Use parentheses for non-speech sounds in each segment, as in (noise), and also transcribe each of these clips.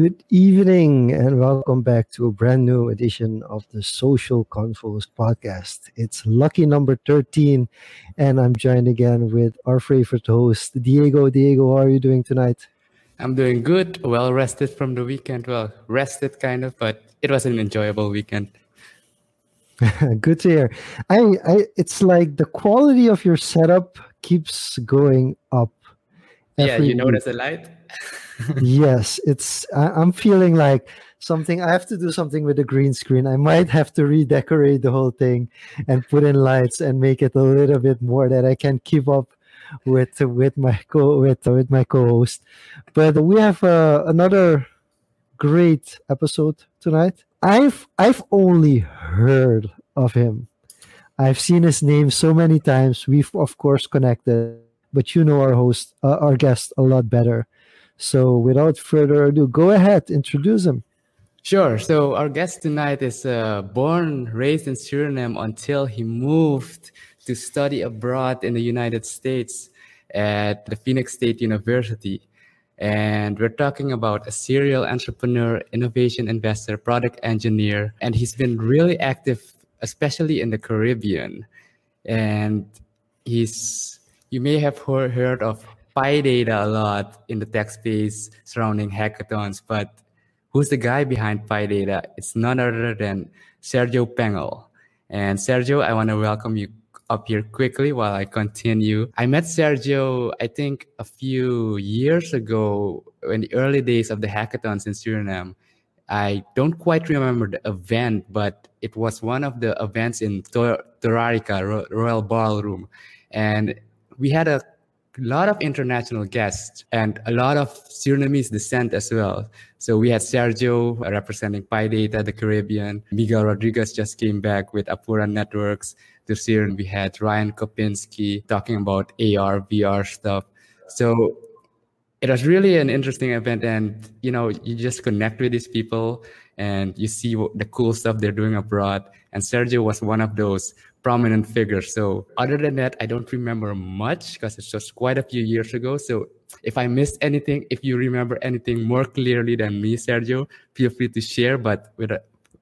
Good evening and welcome back to a brand new edition of the Social Confoes podcast. It's lucky number 13 and I'm joined again with our favorite host, Diego. Diego, how are you doing tonight? I'm doing good, well rested from the weekend. Well, rested kind of, but it was an enjoyable weekend. (laughs) good to hear. I, I it's like the quality of your setup keeps going up. Yeah, you notice the light? yes, it's. I, am feeling like something. I have to do something with the green screen. I might have to redecorate the whole thing and put in lights and make it a little bit more that I can keep up with with my co with with my co-host. But we have uh, another great episode tonight. I've I've only heard of him. I've seen his name so many times. We've of course connected, but you know our host, uh, our guest, a lot better. So without further ado, go ahead, introduce him. Sure. So our guest tonight is uh, born, raised in Suriname until he moved to study abroad in the United States at the Phoenix State University. And we're talking about a serial entrepreneur, innovation investor, product engineer, and he's been really active, especially in the Caribbean. And he's, you may have heard of Piedata a lot in the tech space surrounding hackathons, but who's the guy behind Piedata? It's none other than Sergio Pengel. And Sergio, I want to welcome you up here quickly while I continue. I met Sergio, I think, a few years ago in the early days of the hackathons in Suriname. I don't quite remember the event, but it was one of the events in Torarica Royal Ballroom. And we had a lot of international guests and a lot of Surinamese descent as well. So we had Sergio representing Piedata, the Caribbean. Miguel Rodriguez just came back with Apura Networks. This year we had Ryan Kopinski talking about AR, VR stuff. So it was really an interesting event and you know you just connect with these people and you see the cool stuff they're doing abroad and sergio was one of those prominent figure. so other than that i don't remember much because it's just quite a few years ago so if i missed anything if you remember anything more clearly than me sergio feel free to share but with,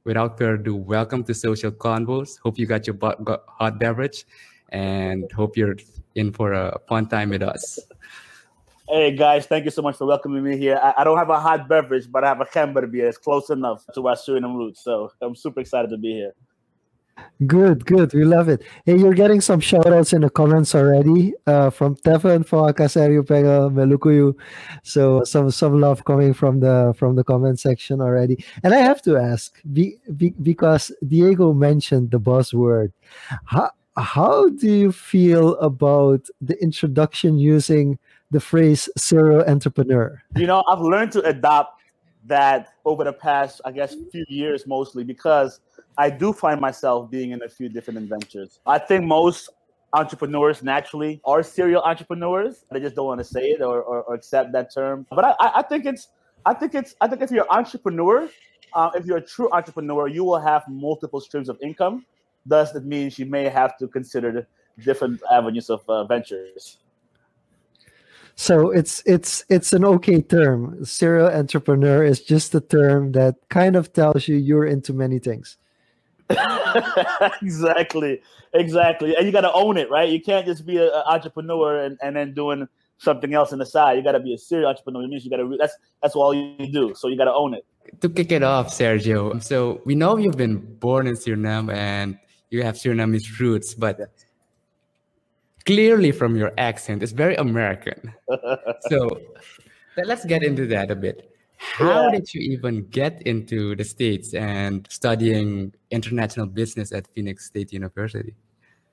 without further ado welcome to social convos hope you got your got hot beverage and hope you're in for a fun time with us Hey guys, thank you so much for welcoming me here. I, I don't have a hot beverage, but I have a camber beer. It's close enough to our Suriname roots, so I'm super excited to be here. Good, good. We love it. Hey, you're getting some shout outs in the comments already uh, from Tefan, Foaka, Serio Pega, Melukuyu. So some some love coming from the from the comment section already. And I have to ask, be, be, because Diego mentioned the buzzword. How, how do you feel about the introduction using the phrase serial entrepreneur? You know, I've learned to adopt that over the past, I guess, few years mostly because I do find myself being in a few different adventures. I think most entrepreneurs naturally are serial entrepreneurs. They just don't want to say it or, or, or accept that term. But I, I, think it's, I think it's, I think if you're an entrepreneur, uh, if you're a true entrepreneur, you will have multiple streams of income. Thus, it means you may have to consider different avenues of uh, ventures. So it's it's it's an okay term. Serial entrepreneur is just a term that kind of tells you you're into many things. (laughs) exactly, exactly, and you got to own it, right? You can't just be an entrepreneur and, and then doing something else on the side. You got to be a serial entrepreneur. It means you got to. That's that's all you do. So you got to own it. To kick it off, Sergio. So we know you've been born in Suriname and you have Surinamese roots, but clearly from your accent, it's very American. (laughs) so let's get into that a bit. How yeah. did you even get into the States and studying international business at Phoenix State University?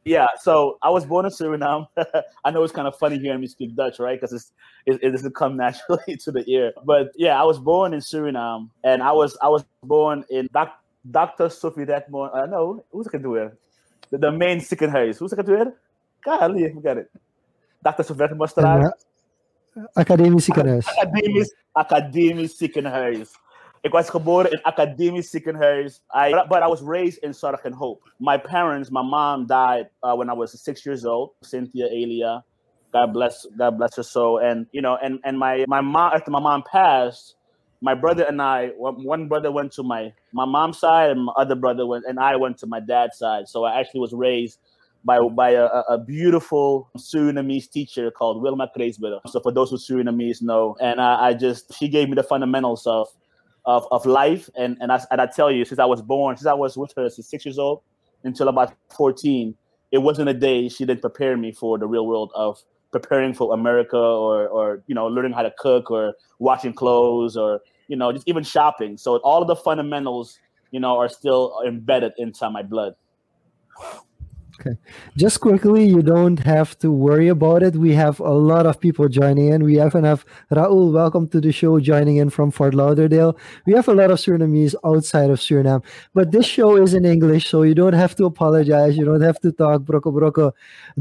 Yeah, so I was born in Suriname. (laughs) I know it's kind of funny hearing me speak Dutch, right? Because it's it, it doesn't come (laughs) naturally to the ear. But yeah, I was born in Suriname, and I was I was born in Doc, Dr. Sophie Redmond. Uh, I know who's going to do it. The, the main ziekenhuis. Who's going to do it? Kali, forget it. Dr. Sylvester Mostraat. Ziekenhuis. Academisch, academisch ziekenhuis. Ik was geboren in academisch ziekenhuis. I, but I was raised in Zorg and Hope. My parents, my mom died uh, when I was six years old. Cynthia Elia, God bless, God bless her soul. And you know, and and my my mom after my mom passed, my brother and I, one brother went to my my mom's side, and my other brother went, and I went to my dad's side. So I actually was raised by by a, a beautiful Surinamese teacher called Wilma Kreisberg. So for those who Surinamese know, and I, I, just she gave me the fundamentals of of, of life, and and I, and I tell you, since I was born, since I was with her since six years old until about fourteen, it wasn't a day she didn't prepare me for the real world of preparing for America or or you know learning how to cook or washing clothes or you know just even shopping. So all of the fundamentals you know are still embedded inside my blood. Okay. Just quickly, you don't have to worry about it. We have a lot of people joining in. We even have Raul, welcome to the show, joining in from Fort Lauderdale. We have a lot of Surinamese outside of Suriname, but this show is in English, so you don't have to apologize. You don't have to talk broko broko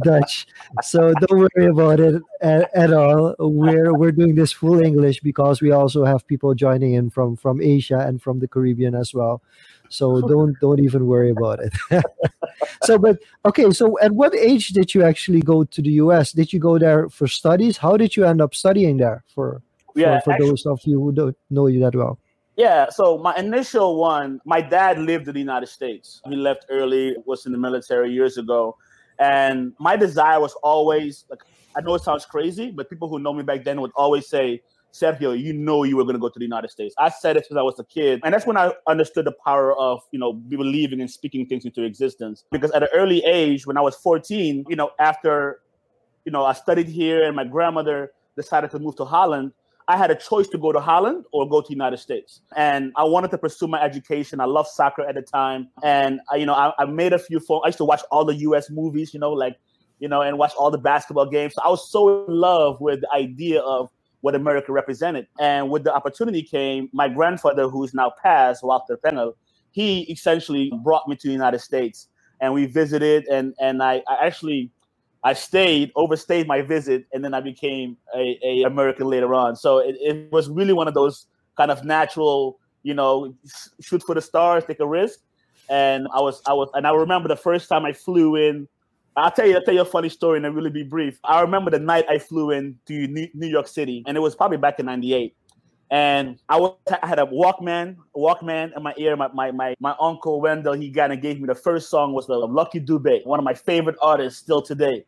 Dutch. So don't worry about it at, at all. We're we're doing this full English because we also have people joining in from from Asia and from the Caribbean as well. So don't don't even worry about it. (laughs) so, but okay. So, at what age did you actually go to the U.S.? Did you go there for studies? How did you end up studying there? For yeah, for, for actually, those of you who don't know you that well. Yeah, so my initial one, my dad lived in the United States. He left early, was in the military years ago. And my desire was always like I know it sounds crazy, but people who know me back then would always say, Sergio, you know you were going to go to the United States. I said it since I was a kid. And that's when I understood the power of, you know, believing and speaking things into existence. Because at an early age, when I was 14, you know, after, you know, I studied here and my grandmother decided to move to Holland, I had a choice to go to Holland or go to the United States. And I wanted to pursue my education. I loved soccer at the time. And, I, you know, I, I made a few phone, I used to watch all the US movies, you know, like, you know, and watch all the basketball games. So I was so in love with the idea of what America represented. And with the opportunity came, my grandfather, who's now passed, Walter Pengel, he essentially brought me to the United States and we visited and and I, I actually I stayed, overstayed my visit, and then I became a, a American later on. So it, it was really one of those kind of natural, you know, shoot for the stars, take a risk. And I was I was and I remember the first time I flew in I'll tell you, I'll tell you a funny story and I'll really be brief. I remember the night I flew in to New York City, and it was probably back in '98. And I, was, I had a Walkman, Walkman in my ear. My, my, my, my uncle Wendell, he kind of gave me the first song was the Lucky Dube, one of my favorite artists still today.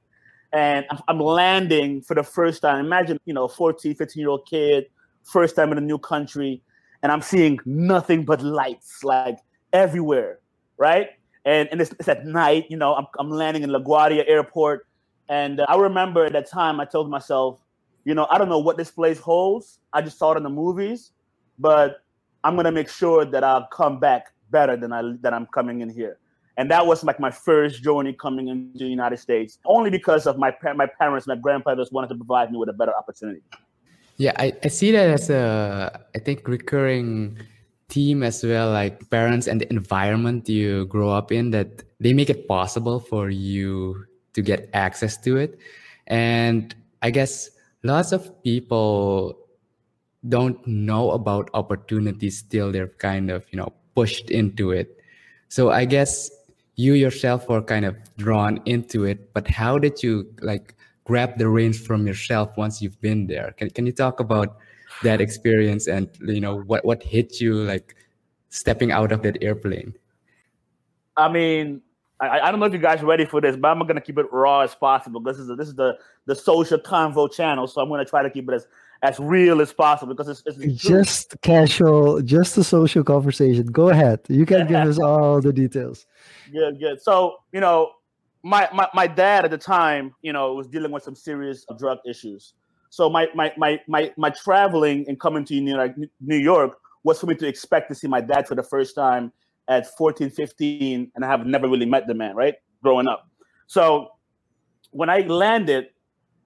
And I'm landing for the first time. Imagine, you know, 14, 15 year old kid, first time in a new country, and I'm seeing nothing but lights like everywhere, right? And, and it's, it's at night. You know, I'm, I'm landing in LaGuardia Airport, and uh, I remember at that time I told myself, you know, I don't know what this place holds. I just saw it in the movies, but I'm gonna make sure that I'll come back better than I than I'm coming in here. And that was like my first journey coming into the United States, only because of my my parents, my grandparents wanted to provide me with a better opportunity. Yeah, I, I see that as a I think recurring team as well like parents and the environment you grow up in that they make it possible for you to get access to it. And i guess lots of people don't know about opportunities till they're kind of you know pushed into it. So i guess you yourself were kind of drawn into it but how did you like grab the reins from yourself once you've been there? Can, can you talk about that experience and you know what what hit you like stepping out of that airplane i mean I, I don't know if you guys are ready for this, but I'm gonna keep it raw as possible. This is a, this is the the social convo channel, so I'm gonna try to keep it as as real as possible because it's, it's just casual, just a social conversation. Go ahead, you can give us (laughs) all the details. Good, good. So you know, my, my my dad at the time, you know, was dealing with some serious drug issues. So my my my my my traveling and coming to New York, was for me to expect to see my dad for the first time at 14, 15, and I have never really met the man, right? Growing up. So when I landed,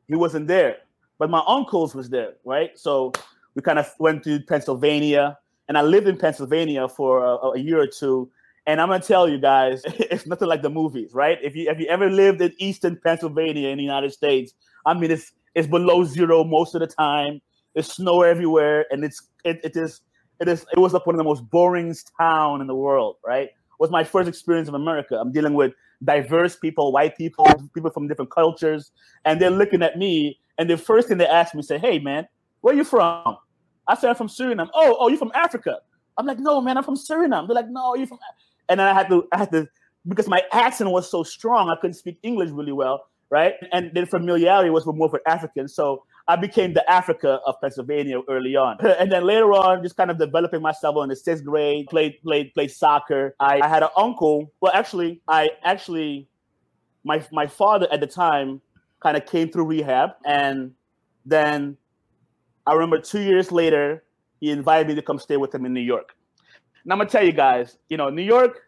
he wasn't there. But my uncles was there, right? So we kind of went to Pennsylvania, and I lived in Pennsylvania for a, a year or two. And I'm gonna tell you guys, (laughs) it's nothing like the movies, right? If you if you ever lived in Eastern Pennsylvania in the United States, I mean, it's it's below zero most of the time. There's snow everywhere, and it's it, it is it is it was like one of the most boring town in the world. Right, it was my first experience of America. I'm dealing with diverse people, white people, people from different cultures, and they're looking at me, and the first thing they ask me, say, "Hey, man, where you from?" I said, I'm from Suriname. Oh, oh, you from Africa? I'm like, no, man, I'm from Suriname. They're like, no, you from. And then I had to, I had to, because my accent was so strong, I couldn't speak English really well, right? And then familiarity was more for Africans. So I became the Africa of Pennsylvania early on. (laughs) and then later on, just kind of developing myself in the sixth grade, played played played soccer. I, I had an uncle. Well, actually, I actually my my father at the time kind of came through rehab and then I remember two years later, he invited me to come stay with him in New York. Now I'm gonna tell you guys, you know, New York,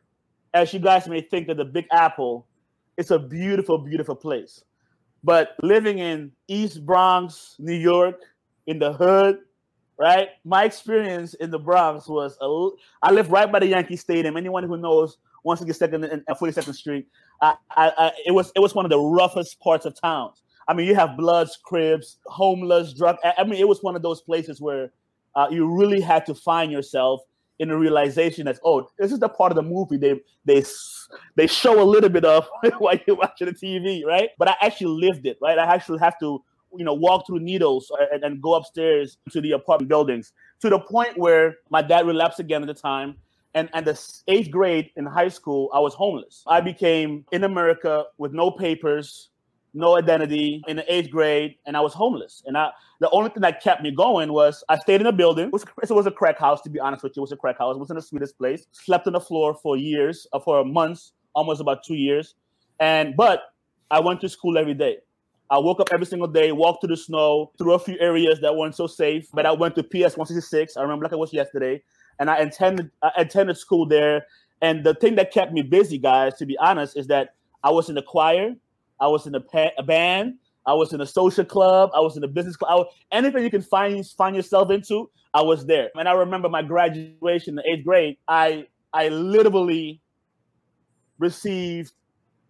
as you guys may think of the Big Apple, it's a beautiful, beautiful place. But living in East Bronx, New York, in the hood, right? My experience in the Bronx was a, I live right by the Yankee Stadium. Anyone who knows 162nd and 42nd Street, I, I, I, it was it was one of the roughest parts of towns. I mean, you have Bloods, Crips, homeless, drug. I mean, it was one of those places where uh, you really had to find yourself in the realization that oh, this is the part of the movie they they they show a little bit of (laughs) while you're watching the TV, right? But I actually lived it, right? I actually have to you know walk through needles and, and go upstairs to the apartment buildings to the point where my dad relapsed again at the time and and the eighth grade in high school i was homeless i became in america with no papers no identity in the eighth grade, and I was homeless. And I, the only thing that kept me going was I stayed in a building. It was, it was a crack house, to be honest with you. It was a crack house. It wasn't the sweetest place. Slept on the floor for years, uh, for months, almost about two years. And but I went to school every day. I woke up every single day, walked through the snow, through a few areas that weren't so safe. But I went to PS 166. I remember like it was yesterday, and I attended I attended school there. And the thing that kept me busy, guys, to be honest, is that I was in the choir. I was in a, a band. I was in a social club. I was in a business club. Was, anything you can find find yourself into, I was there. And I remember my graduation in the eighth grade. I I literally received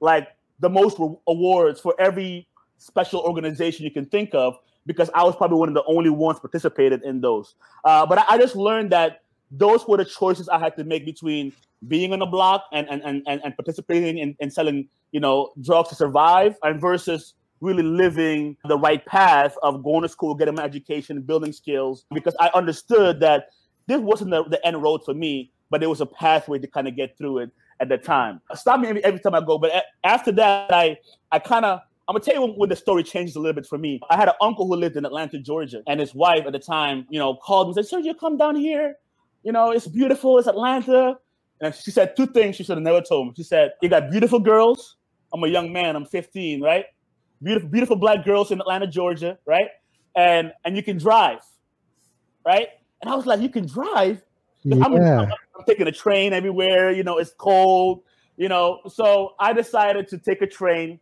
like the most re- awards for every special organization you can think of because I was probably one of the only ones participated in those. Uh, but I, I just learned that those were the choices I had to make between being on the block and and and, and participating in, in selling you know drugs to survive and versus really living the right path of going to school getting my education building skills because i understood that this wasn't the, the end road for me but it was a pathway to kind of get through it at the time stop me every, time i go but after that i i kind of I'm gonna tell you when, when, the story changed a little bit for me. I had an uncle who lived in Atlanta, Georgia, and his wife at the time, you know, called me and said, Sergio, come down here. You know, it's beautiful, it's Atlanta. And she said two things she should have never told me. She said, You got beautiful girls. I'm a young man, I'm 15, right? Beautiful, beautiful black girls in Atlanta, Georgia, right? And and you can drive, right? And I was like, You can drive? Yeah. I'm, I'm, I'm taking a train everywhere, you know, it's cold, you know. So I decided to take a train,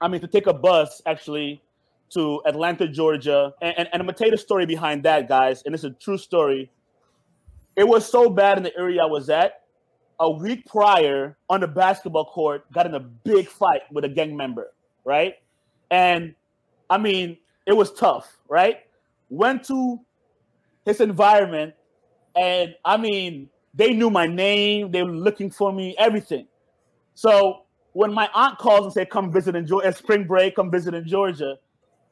I mean to take a bus actually to Atlanta, Georgia. And, and, and I'm gonna tell you the story behind that, guys. And it's a true story. It was so bad in the area I was at a week prior on the basketball court got in a big fight with a gang member, right? And I mean, it was tough, right? Went to his environment, and I mean, they knew my name, they were looking for me, everything. So when my aunt calls and say, "Come visit in Georgia, spring break, come visit in Georgia,"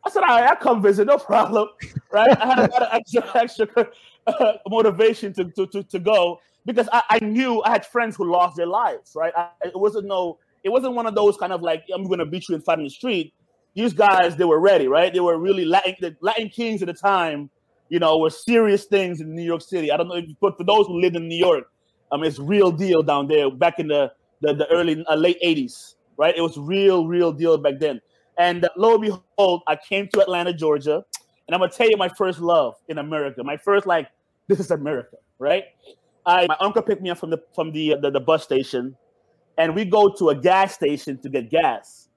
I said, "All right, I come visit, no problem." (laughs) Right? I had a lot of extra, (laughs) extra uh, motivation to, to, to, to go because I, I knew I had friends who lost their lives, right? I, it wasn't no, it wasn't one of those kind of like I'm going to beat you and fight in the street. These guys, they were ready, right? They were really Latin, the Latin kings at the time. You know, were serious things in New York City. I don't know, if, but for those who lived in New York, I mean, it's real deal down there back in the the, the early uh, late '80s, right? It was real, real deal back then. And uh, lo and behold, I came to Atlanta, Georgia, and I'm gonna tell you my first love in America. My first like, this is America, right? I my uncle picked me up from the from the, the, the bus station, and we go to a gas station to get gas.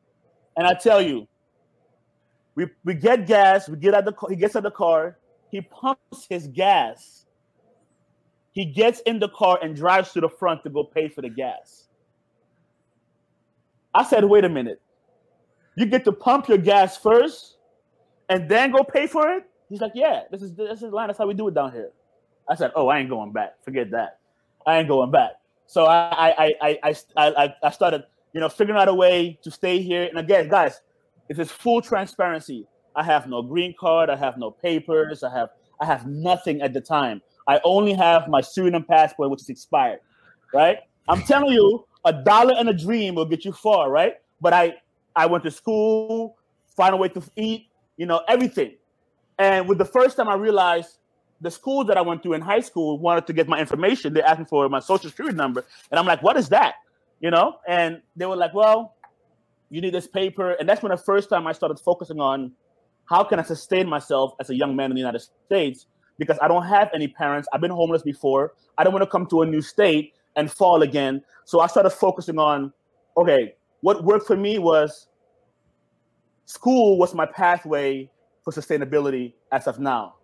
And I tell you, we we get gas. We get out the. He gets out the car. He pumps his gas. He gets in the car and drives to the front to go pay for the gas. I said, wait a minute. You get to pump your gas first and then go pay for it? He's like, yeah, this is this is line. That's how we do it down here. I said, "Oh, I ain't going back. Forget that. I ain't going back." So I I I I I, started you know figuring out a way to stay here. And again, guys, this is full transparency. I have no green card. I have no papers. I have I have nothing at the time. I only have my Suriname passport, which is expired, right? I'm telling you, a dollar and a dream will get you far, right? But I, I went to school, find a way to eat, you know, everything. And with the first time I realized the schools that I went to in high school wanted to get my information. They asked me for my social security number. And I'm like, what is that? You know? And they were like, well, you need this paper. And that's when the first time I started focusing on how can I sustain myself as a young man in the United States because I don't have any parents. I've been homeless before. I don't want to come to a new state and fall again. So I started focusing on okay, what worked for me was school was my pathway for sustainability as of now.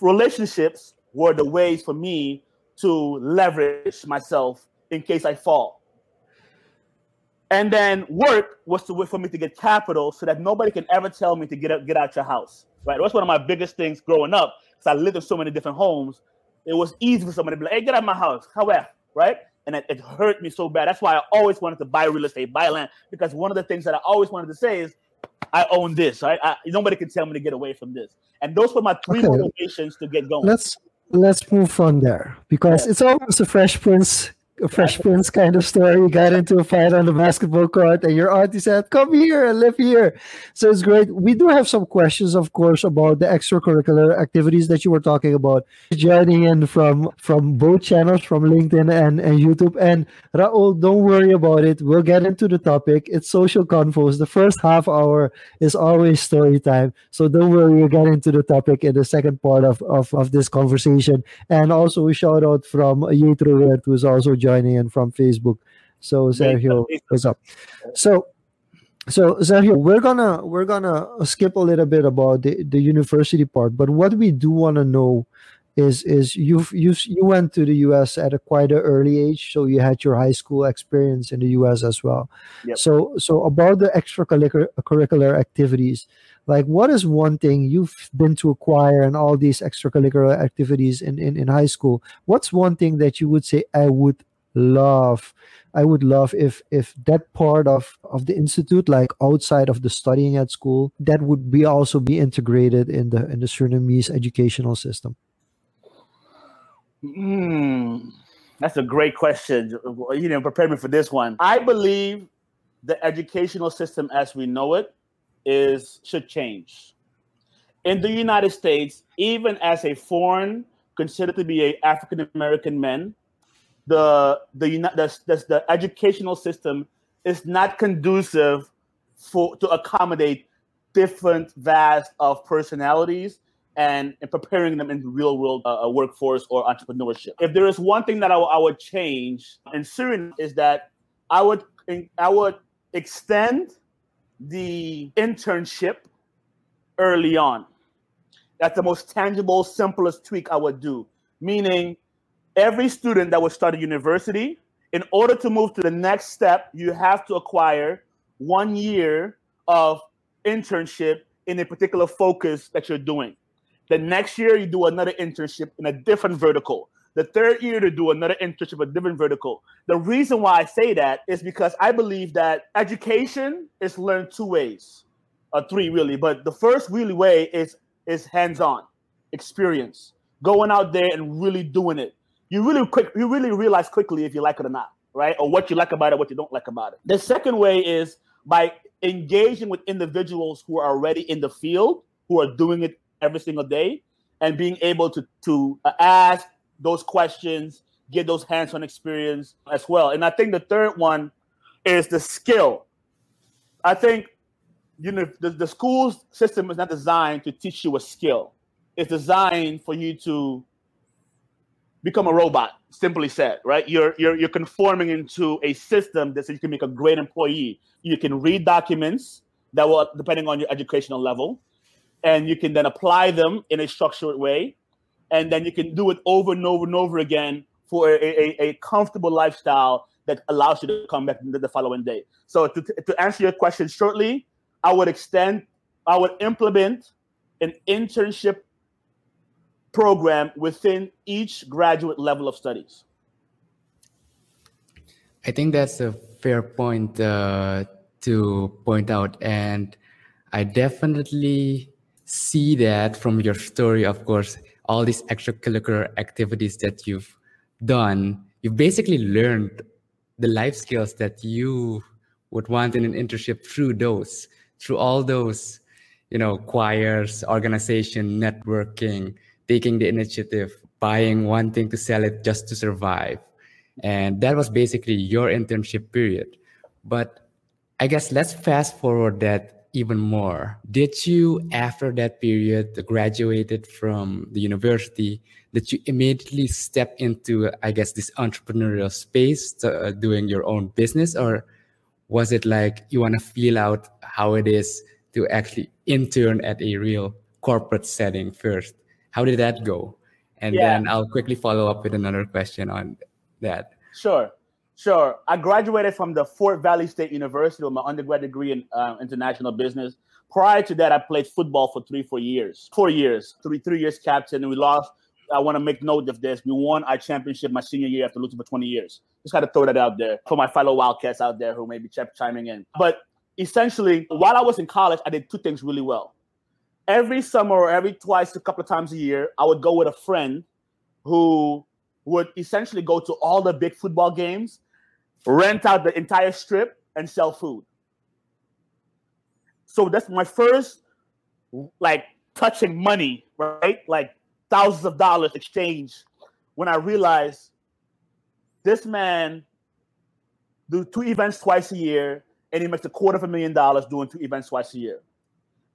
Relationships were the ways for me to leverage myself in case I fall. And then work was the way for me to get capital so that nobody can ever tell me to get out, get out your house. Right. That's one of my biggest things growing up because I lived in so many different homes. It was easy for somebody to be like, hey, get out of my house. However, right? And it, it hurt me so bad. That's why I always wanted to buy real estate, buy land, because one of the things that I always wanted to say is, I own this. Right? I, nobody can tell me to get away from this. And those were my three okay. motivations to get going. Let's let's move from there because yeah. it's almost a Fresh Prince a Fresh Prince kind of story. You got into a fight on the basketball court, and your auntie said, "Come here and live here." So it's great. We do have some questions, of course, about the extracurricular activities that you were talking about. Joining in from from both channels, from LinkedIn and, and YouTube. And Raul, don't worry about it. We'll get into the topic. It's social confoes. The first half hour is always story time, so don't worry. We'll get into the topic in the second part of of, of this conversation. And also a shout out from Yetro who is also joining in from Facebook. So Sergio, what's up? So so Sergio, we're gonna we're gonna skip a little bit about the, the university part, but what we do want to know is is you've you you went to the US at a quite an early age, so you had your high school experience in the US as well. Yep. So so about the extracurricular activities, like what is one thing you've been to acquire and all these extracurricular activities in, in, in high school? What's one thing that you would say I would love. I would love if if that part of of the institute like outside of the studying at school that would be also be integrated in the in the surinamese educational system. Mm, that's a great question. You know prepare me for this one. I believe the educational system as we know it is should change. In the united states even as a foreign considered to be a african american man the the the, the, the educational system is not conducive for to accommodate different vast of personalities and, and preparing them in the real world uh, uh, workforce or entrepreneurship. If there is one thing that I, w- I would change in Suriname is that I would I would extend the internship early on. That's the most tangible, simplest tweak I would do. Meaning, every student that would start a university, in order to move to the next step, you have to acquire one year of internship in a particular focus that you're doing. The next year, you do another internship in a different vertical. The third year, to do another internship, a different vertical. The reason why I say that is because I believe that education is learned two ways, or three really. But the first really way is is hands-on experience, going out there and really doing it you really quick you really realize quickly if you like it or not, right? Or what you like about it, what you don't like about it. The second way is by engaging with individuals who are already in the field, who are doing it every single day, and being able to to uh, ask those questions, get those hands-on experience as well. And I think the third one is the skill. I think you know the, the school system is not designed to teach you a skill. It's designed for you to become a robot simply said right? You're you're you're conforming into a system that says you can make a great employee. You can read documents that will depending on your educational level and you can then apply them in a structured way and then you can do it over and over and over again for a, a, a comfortable lifestyle that allows you to come back the following day. So to, to answer your question shortly i would extend i would implement an internship program within each graduate level of studies. I think that's a fair point uh, to point out, and I definitely see that from your story, of course, all these extracurricular activities that you've done, you've basically learned the life skills that you would want in an internship through those, through all those, you know, choirs, organization, networking, taking the initiative, buying one thing to sell it just to survive. And that was basically your internship period. But I guess let's fast forward that even more. Did you, after that period, graduated from the university, that you immediately step into, I guess, this entrepreneurial space, to, uh, doing your own business, or was it like you want to feel out how it is to actually intern at a real corporate setting first? How did that go? And yeah. then I'll quickly follow up with another question on that. Sure. Sure. I graduated from the Fort Valley State University with my undergrad degree in uh, international business. Prior to that, I played football for three, four years. Four years, three, three years captain, and we lost. I want to make note of this. We won our championship my senior year after losing for 20 years. Just got to throw that out there for my fellow Wildcats out there who may be ch- chiming in. But essentially, while I was in college, I did two things really well. Every summer or every twice, a couple of times a year, I would go with a friend who would essentially go to all the big football games rent out the entire strip, and sell food. So that's my first like touching money, right? Like thousands of dollars exchange when I realized this man do two events twice a year and he makes a quarter of a million dollars doing two events twice a year.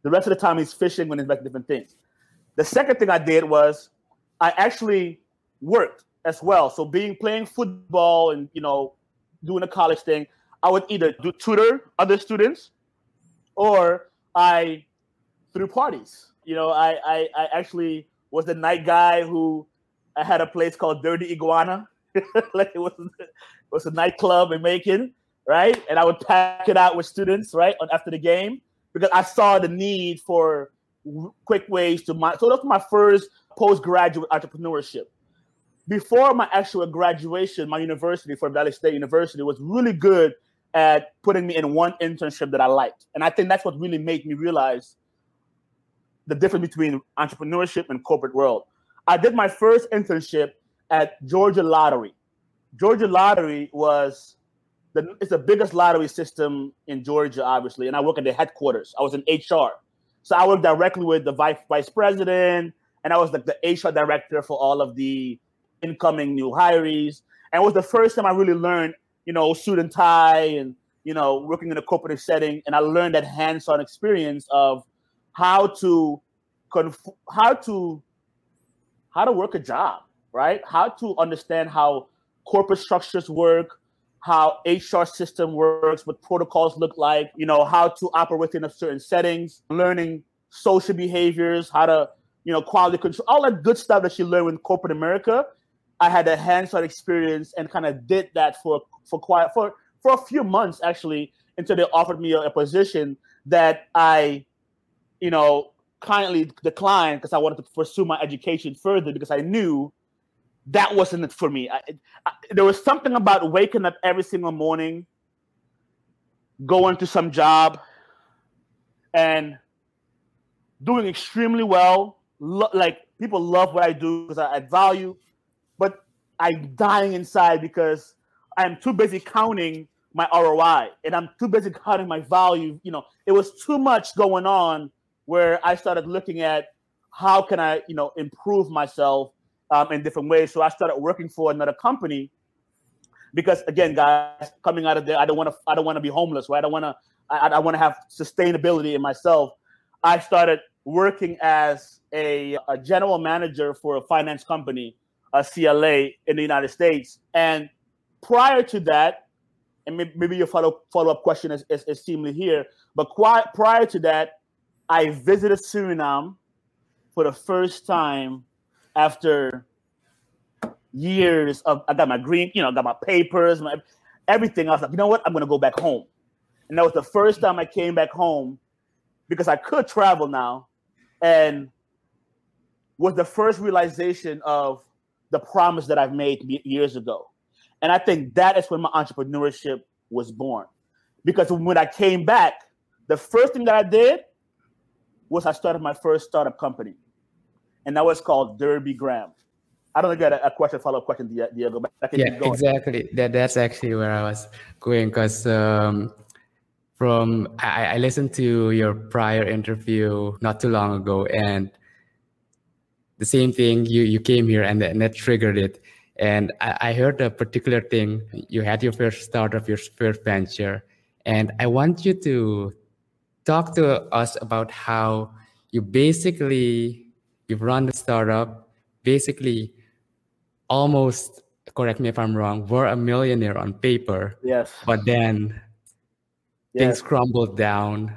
The rest of the time he's fishing when he's making different things. The second thing I did was I actually worked as well. So being playing football and you know doing a college thing, I would either do tutor other students or I threw parties. You know, I, I, I actually was the night guy who I had a place called Dirty Iguana. (laughs) like it was it was a nightclub in Macon, right? And I would pack it out with students, right, on after the game because I saw the need for quick ways to my so that was my first postgraduate entrepreneurship before my actual graduation, my university, Fort Valley State University, was really good at putting me in one internship that I liked. And I think that's what really made me realize the difference between entrepreneurship and corporate world. I did my first internship at Georgia Lottery. Georgia Lottery was the it's the biggest lottery system in Georgia, obviously, and I work at the headquarters. I was in HR. So I worked directly with the vice vice president, and I was like the HR director for all of the incoming new hires. And it was the first time I really learned, you know, suit and tie and, you know, working in a corporate setting. And I learned that hands-on experience of how to conf- how to how to work a job, right? How to understand how corporate structures work, how HR system works, what protocols look like, you know, how to operate in a certain settings, learning social behaviors, how to, you know, quality control, all that good stuff that you learn in corporate America. I had a hands-on experience and kind of did that for for quite for for a few months actually until they offered me a, a position that I, you know, kindly declined because I wanted to pursue my education further because I knew that wasn't it for me. I, I, there was something about waking up every single morning, going to some job, and doing extremely well. Lo- like people love what I do because I add value but I'm dying inside because I'm too busy counting my ROI and I'm too busy counting my value. You know, it was too much going on where I started looking at how can I, you know, improve myself um, in different ways. So I started working for another company because again, guys, coming out of there, I don't want to, I don't want to be homeless, right? I don't want to, I, I want to have sustainability in myself. I started working as a, a general manager for a finance company a CLA in the United States. And prior to that, and maybe your follow follow up question is, is, is seemingly here, but prior to that, I visited Suriname for the first time after years of I got my green, you know, I got my papers, my everything. I was like, you know what? I'm gonna go back home. And that was the first time I came back home because I could travel now and was the first realization of the promise that I've made years ago. And I think that is when my entrepreneurship was born. Because when I came back, the first thing that I did was I started my first startup company, and that was called Derby Gram. I don't get a, a question, follow up question, Diego. But I can yeah, exactly. That that's actually where I was going because um, from I, I listened to your prior interview not too long ago, and the same thing you you came here and, and that triggered it. And I, I heard a particular thing. You had your first start of your first venture, and I want you to talk to us about how you basically you've run the startup. Basically almost correct me if i'm wrong were a millionaire on paper. Yes. But then yes. things crumbled down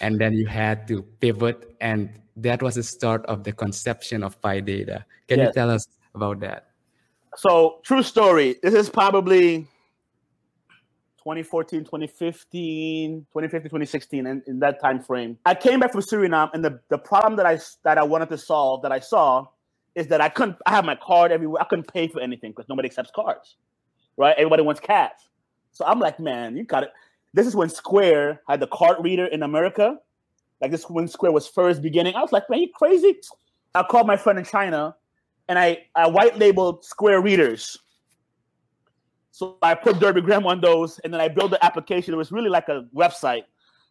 and then you had to pivot and that was the start of the conception of Piedata. Can yes. you tell us about that? So true story. This is probably 2014 2015 2015 2016 and in that time frame. I came back from suriname and the, the problem that i that i wanted to solve that i saw is that i couldn't i have my card everywhere. I couldn't pay for anything because nobody accepts cards right? Everybody wants cash. So i'm like man you got it this is when square had the card reader in america. Like this when square was first beginning. I was like man you crazy? I called my friend in china and i i white labeled square readers so I put Derby Gram on those, and then I built the application. It was really like a website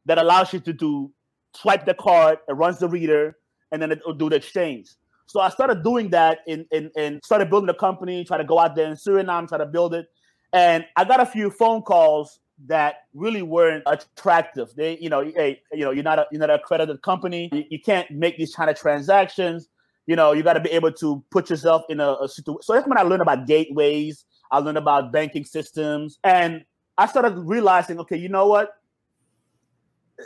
that allows you to do swipe the card, it runs the reader, and then it'll do the exchange. So I started doing that and in, started building the company, try to go out there in Suriname, try to build it. And I got a few phone calls that really weren't attractive. They, you know, hey, you know, you're not a you're not an accredited company. You, you can't make these kind of transactions. You know, you got to be able to put yourself in a, a situation. So that's when I learned about gateways I learned about banking systems, and I started realizing, okay, you know what?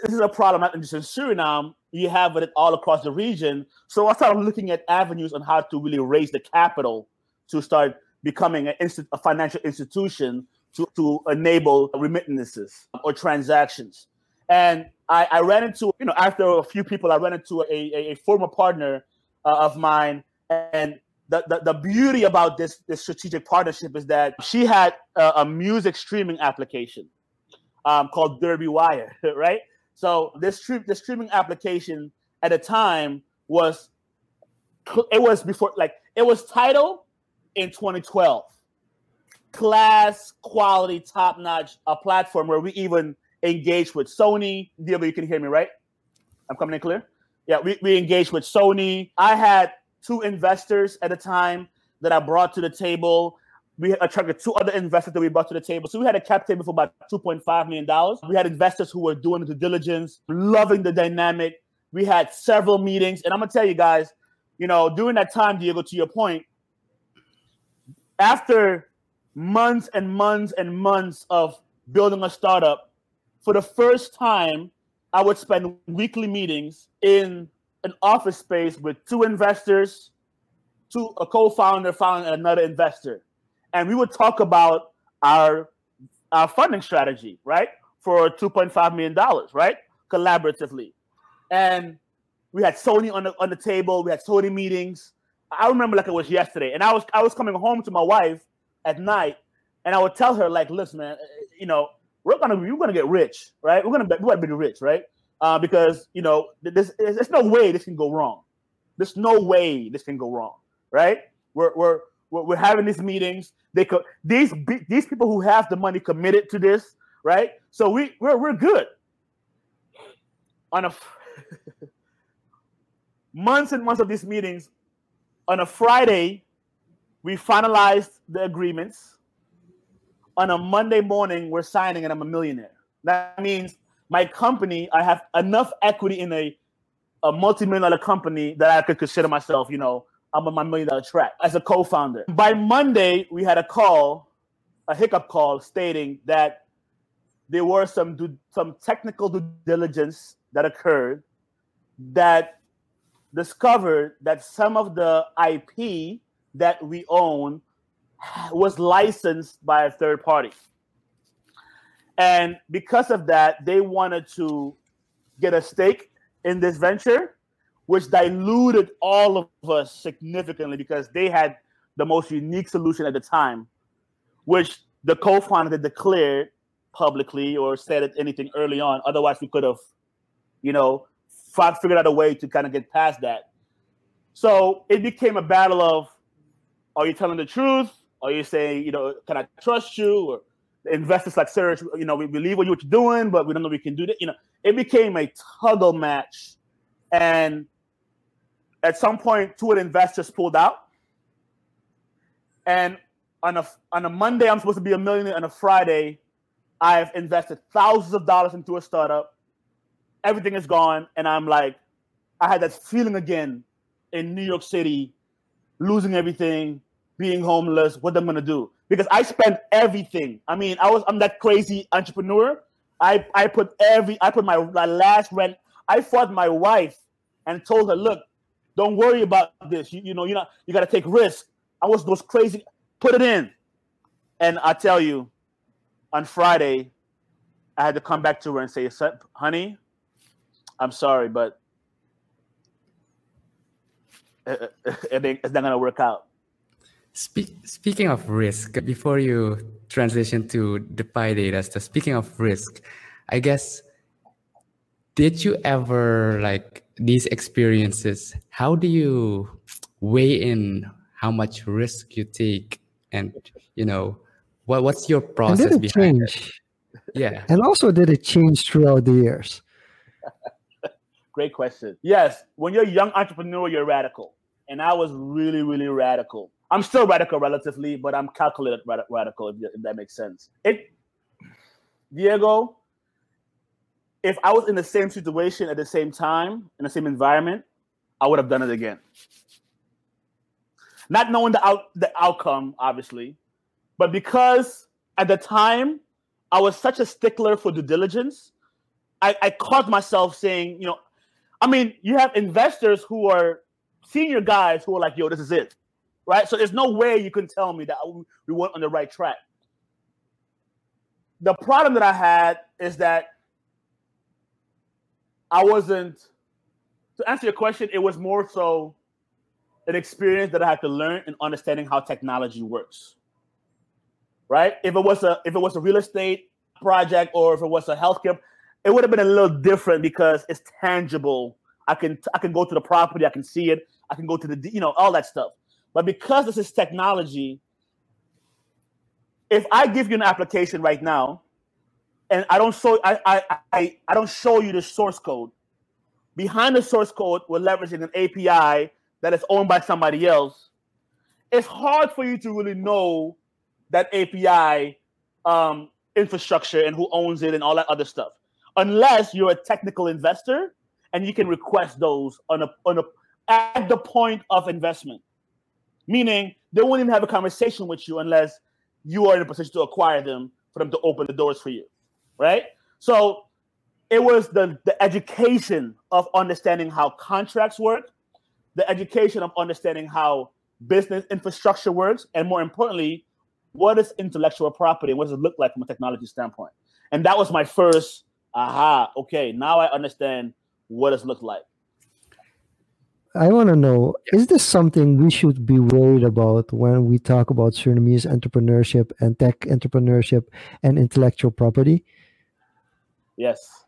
This is a problem not just in Suriname. You have it all across the region. So I started looking at avenues on how to really raise the capital to start becoming a financial institution to, to enable remittances or transactions. And I, I, ran into, you know, after a few people, I ran into a, a, a former partner uh, of mine, and the, the, beauty about this this strategic partnership is that she had a, a music streaming application um, called Derby Wire, (laughs) right? So this the streaming application at the time was it was before like it was titled in 2012 class quality top notch a platform where we even engaged with sony. Diego, you can hear me right? I'm coming in clear? Yeah we, we engaged with sony. I had two investors at a time that I brought to the table. We attracted two other investors that we brought to the table. So we had a cap table for about $2.5 million. We had investors who were doing the diligence, loving the dynamic. We had several meetings. And I'm going to tell you guys, you know, during that time, Diego, to your point, after months and months and months of building a startup, for the first time, I would spend weekly meetings in an office space with two investors, two a co-founder, founder, and another investor, and we would talk about our our funding strategy, right, for two point five million dollars, right, collaboratively, and we had Sony on the on the table. We had Sony meetings. I remember like it was yesterday, and I was I was coming home to my wife at night, and I would tell her like, "Listen, man, eh, you know, we're gonna we're gonna get rich, right? We're gonna we're gonna be rich, right? Uh, because you know this, there's no way this can go wrong. There's no way this can go wrong, right? We're we're we're, having these meetings. They could these these people who have the money committed to this, right? So we we're we're good. On a (laughs) months and months of these meetings, on a Friday, we finalized the agreements. On a Monday morning, we're signing, and I'm a millionaire. That means my company, I have enough equity in a a multi-million dollar company that I could consider myself, you know, I'm on my million dollar track as a co-founder. By Monday, we had a call, a hiccup call stating that there were some due, some technical due diligence that occurred that discovered that some of the IP that we own was licensed by a third party. And because of that, they wanted to get a stake in this venture, which diluted all of us significantly because they had the most unique solution at the time, which the co-founder declared publicly or said it anything early on. Otherwise, we could have, you know, figured out a way to kind of get past that. So it became a battle of, are you telling the truth? Are you saying, you know, can I trust you? Or investors like Serge, you know, we believe what you're doing, but we don't know we can do that. You know, it became a toggle match, and at some point, two of the investors pulled out. And on a on a Monday, I'm supposed to be a millionaire. On a Friday, I've invested thousands of dollars into a startup. Everything is gone, and I'm like, I had that feeling again in New York City, losing everything, being homeless. What am I gonna do? Because I spent everything. I mean, I was I'm that crazy entrepreneur. I I put every I put my, my last rent. I fought my wife and told her, look, don't worry about this. You, you know, you know, you got to take risks. I was those crazy. Put it in, and I tell you, on Friday, I had to come back to her and say, honey, I'm sorry, but (laughs) it's not gonna work out. Speak, speaking of risk, before you transition to the Piedata stuff, speaking of risk, I guess, did you ever like these experiences? How do you weigh in how much risk you take, and you know, what what's your process and did it behind change? it? Yeah, and also did it change throughout the years? (laughs) Great question. Yes, when you're a young entrepreneur, you're radical, and I was really, really radical I'm still radical relatively, but I'm calculated rad- radical, if, if, that makes sense. It, Diego, if I was in the same situation at the same time, in the same environment, I would have done it again. Not knowing the out the outcome, obviously, but because at the time I was such a stickler for due diligence, I, I caught myself saying, you know, I mean, you have investors who are senior guys who are like, yo, this is it right? So there's no way you can tell me that we weren't on the right track. The problem that I had is that I wasn't, to answer your question, it was more so an experience that I had to learn in understanding how technology works. Right? If it was a if it was a real estate project or if it was a healthcare, it would have been a little different because it's tangible. I can I can go to the property, I can see it, I can go to the you know all that stuff. But because this is technology, if I give you an application right now and I don't show I, I, I, I don't show you the source code, behind the source code, we're leveraging an API that is owned by somebody else. It's hard for you to really know that API um, infrastructure and who owns it and all that other stuff, unless you're a technical investor and you can request those on a on a at the point of investment meaning they won't even have a conversation with you unless you are in a position to acquire them for them to open the doors for you, right? So it was the the education of understanding how contracts work, the education of understanding how business infrastructure works, and more importantly, what is intellectual property and what does it look like from a technology standpoint. And that was my first aha. Okay, now I understand what it looks like. I want to know is this something we should be worried about when we talk about Surinamese entrepreneurship and tech entrepreneurship and intellectual property? Yes.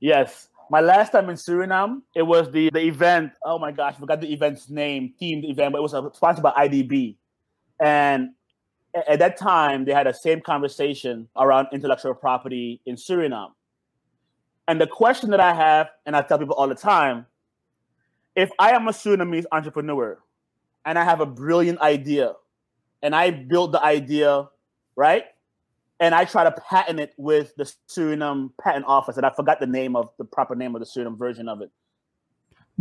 Yes. My last time in Suriname, it was the, the event. Oh my gosh, I forgot the event's name, themed event, but it was uh, sponsored by IDB. And at that time, they had the same conversation around intellectual property in Suriname. And the question that I have, and I tell people all the time, if I am a Surinamese entrepreneur and I have a brilliant idea and I build the idea, right? And I try to patent it with the Suriname Patent Office, and I forgot the name of the proper name of the Suriname version of it.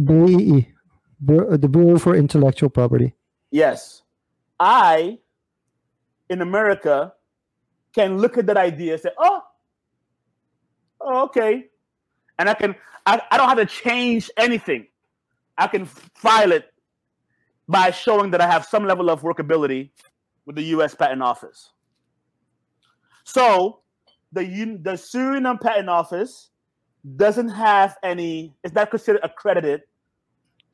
BII, the Bureau for Intellectual Property. Yes. I, in America, can look at that idea and say, oh, oh okay. And I can, I, I don't have to change anything. I can file it by showing that I have some level of workability with the U.S. Patent Office. So the the Suriname Patent Office doesn't have any. It's not considered accredited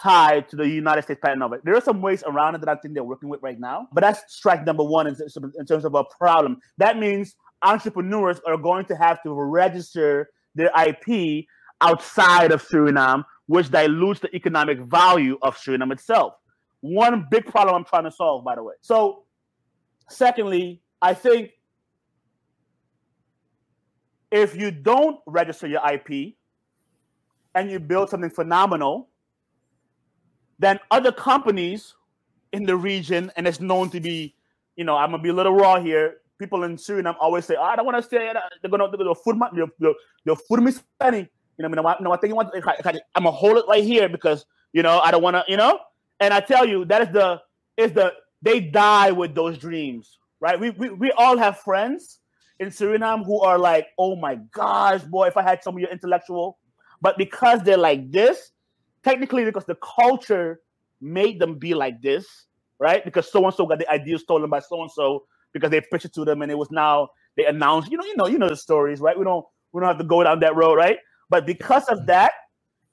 tied to the United States Patent Office. There are some ways around it that I think they're working with right now, but that's strike number one in, in terms of a problem. That means entrepreneurs are going to have to register their IP outside of Suriname which dilutes the economic value of Suriname itself. One big problem I'm trying to solve, by the way. So, secondly, I think if you don't register your IP and you build something phenomenal, then other companies in the region, and it's known to be, you know, I'm gonna be a little raw here. People in Suriname always say, oh, "I don't want to stay." Uh, they're gonna, they're gonna food they're, they're food me spending. You know, I mean, no, I think you want. I'm gonna hold it right here because you know I don't want to. You know, and I tell you that is the is the they die with those dreams, right? We we, we all have friends in Suriname who are like, "Oh my gosh, boy, if I had some of your intellectual," but because they're like this, technically because the culture made them be like this, right? Because so and so got the idea stolen by so and so because they pitched it to them and it was now they announced, you know, you know, you know the stories, right? We don't we don't have to go down that road, right? But because of that,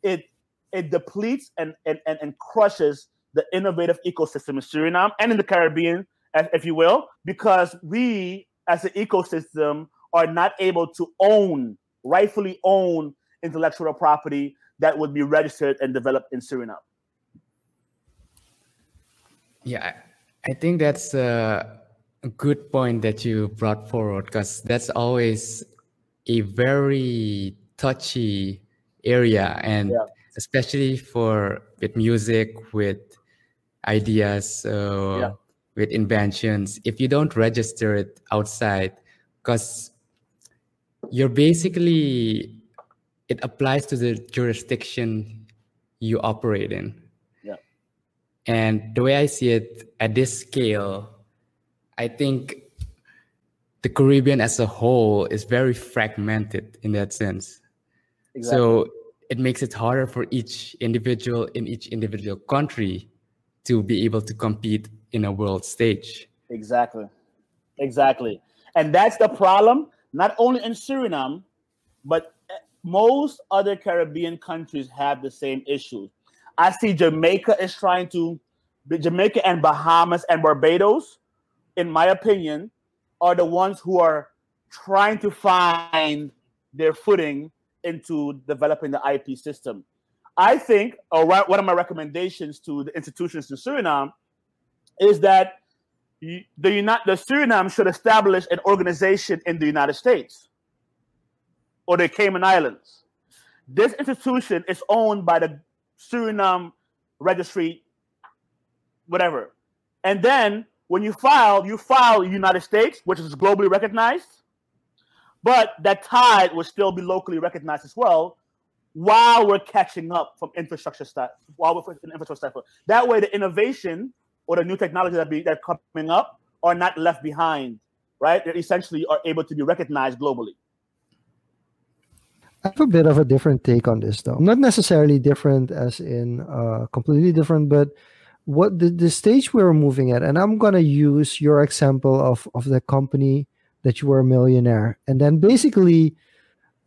it it depletes and and and, and crushes the innovative ecosystem in Suriname and in the Caribbean, if you will, because we as an ecosystem are not able to own, rightfully own intellectual property that would be registered and developed in Suriname. Yeah, I think that's a good point that you brought forward because that's always a very touchy area and yeah. especially for with music with ideas uh, yeah. with inventions if you don't register it outside because you're basically it applies to the jurisdiction you operate in yeah and the way i see it at this scale i think the caribbean as a whole is very fragmented in that sense Exactly. So it makes it harder for each individual in each individual country to be able to compete in a world stage. Exactly. Exactly. And that's the problem, not only in Suriname, but eh, most other Caribbean countries have the same issue. I see Jamaica is trying to, Jamaica and Bahamas and Barbados, in my opinion, are the ones who are trying to find their footing into developing the IP system. I think, or one of my recommendations to the institutions in Suriname is that the, the Suriname should establish an organization in the United States or the Cayman Islands. This institution is owned by the Suriname Registry, whatever. And then when you file, you file United States, which is globally recognized but that tide will still be locally recognized as well while we're catching up from infrastructure stuff, while we're in infrastructure stuff. That way, the innovation or the new technology that be that coming up are not left behind, right? They essentially are able to be recognized globally. I have a bit of a different take on this, though. Not necessarily different, as in uh, completely different, but what the, the stage we're moving at, and I'm gonna use your example of of the company that you were a millionaire. And then basically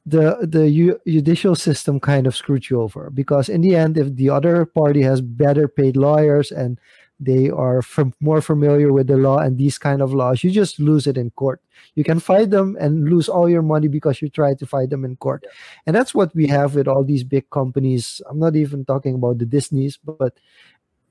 the the judicial system kind of screwed you over. Because in the end if the other party has better paid lawyers and they are f- more familiar with the law and these kind of laws you just lose it in court. You can fight them and lose all your money because you try to fight them in court. Yeah. and that's what we have with all these big companies. I'm not even talking about the disneys but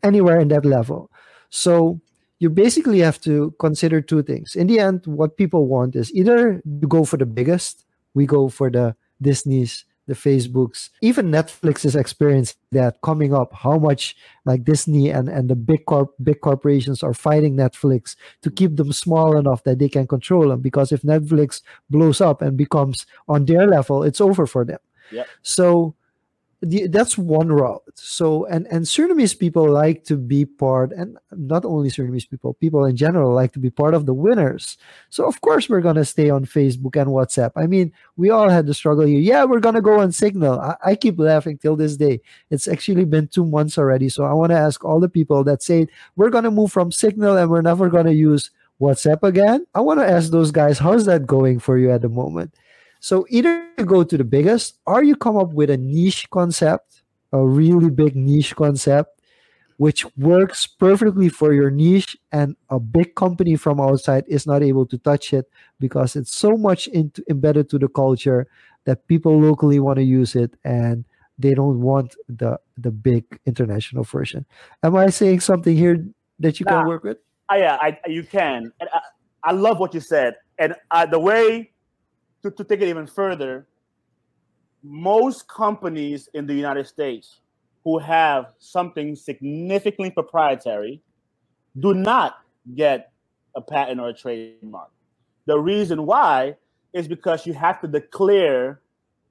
anywhere in that level. So you basically have to consider two things. In the end, what people want is either you go for the biggest, we go for the Disney's, the Facebooks, even Netflix is experiencing that coming up. How much like Disney and, and the big corp big corporations are fighting Netflix to keep them small enough that they can control them. Because if Netflix blows up and becomes on their level, it's over for them. Yep. So the, that's one route. So and and Surinamese people like to be part, and not only Surinamese people, people in general like to be part of the winners. So of course we're gonna stay on Facebook and WhatsApp. I mean, we all had the struggle here. Yeah, we're gonna go on Signal. I, I keep laughing till this day. It's actually been two months already. So I want to ask all the people that say we're gonna move from Signal and we're never gonna use WhatsApp again. I want to ask those guys, how's that going for you at the moment? So either you go to the biggest or you come up with a niche concept, a really big niche concept, which works perfectly for your niche and a big company from outside is not able to touch it because it's so much into, embedded to the culture that people locally want to use it and they don't want the the big international version. Am I saying something here that you nah, can work with? Uh, yeah, I, you can. And I, I love what you said, and uh, the way to, to take it even further. Most companies in the United States who have something significantly proprietary do not get a patent or a trademark. The reason why is because you have to declare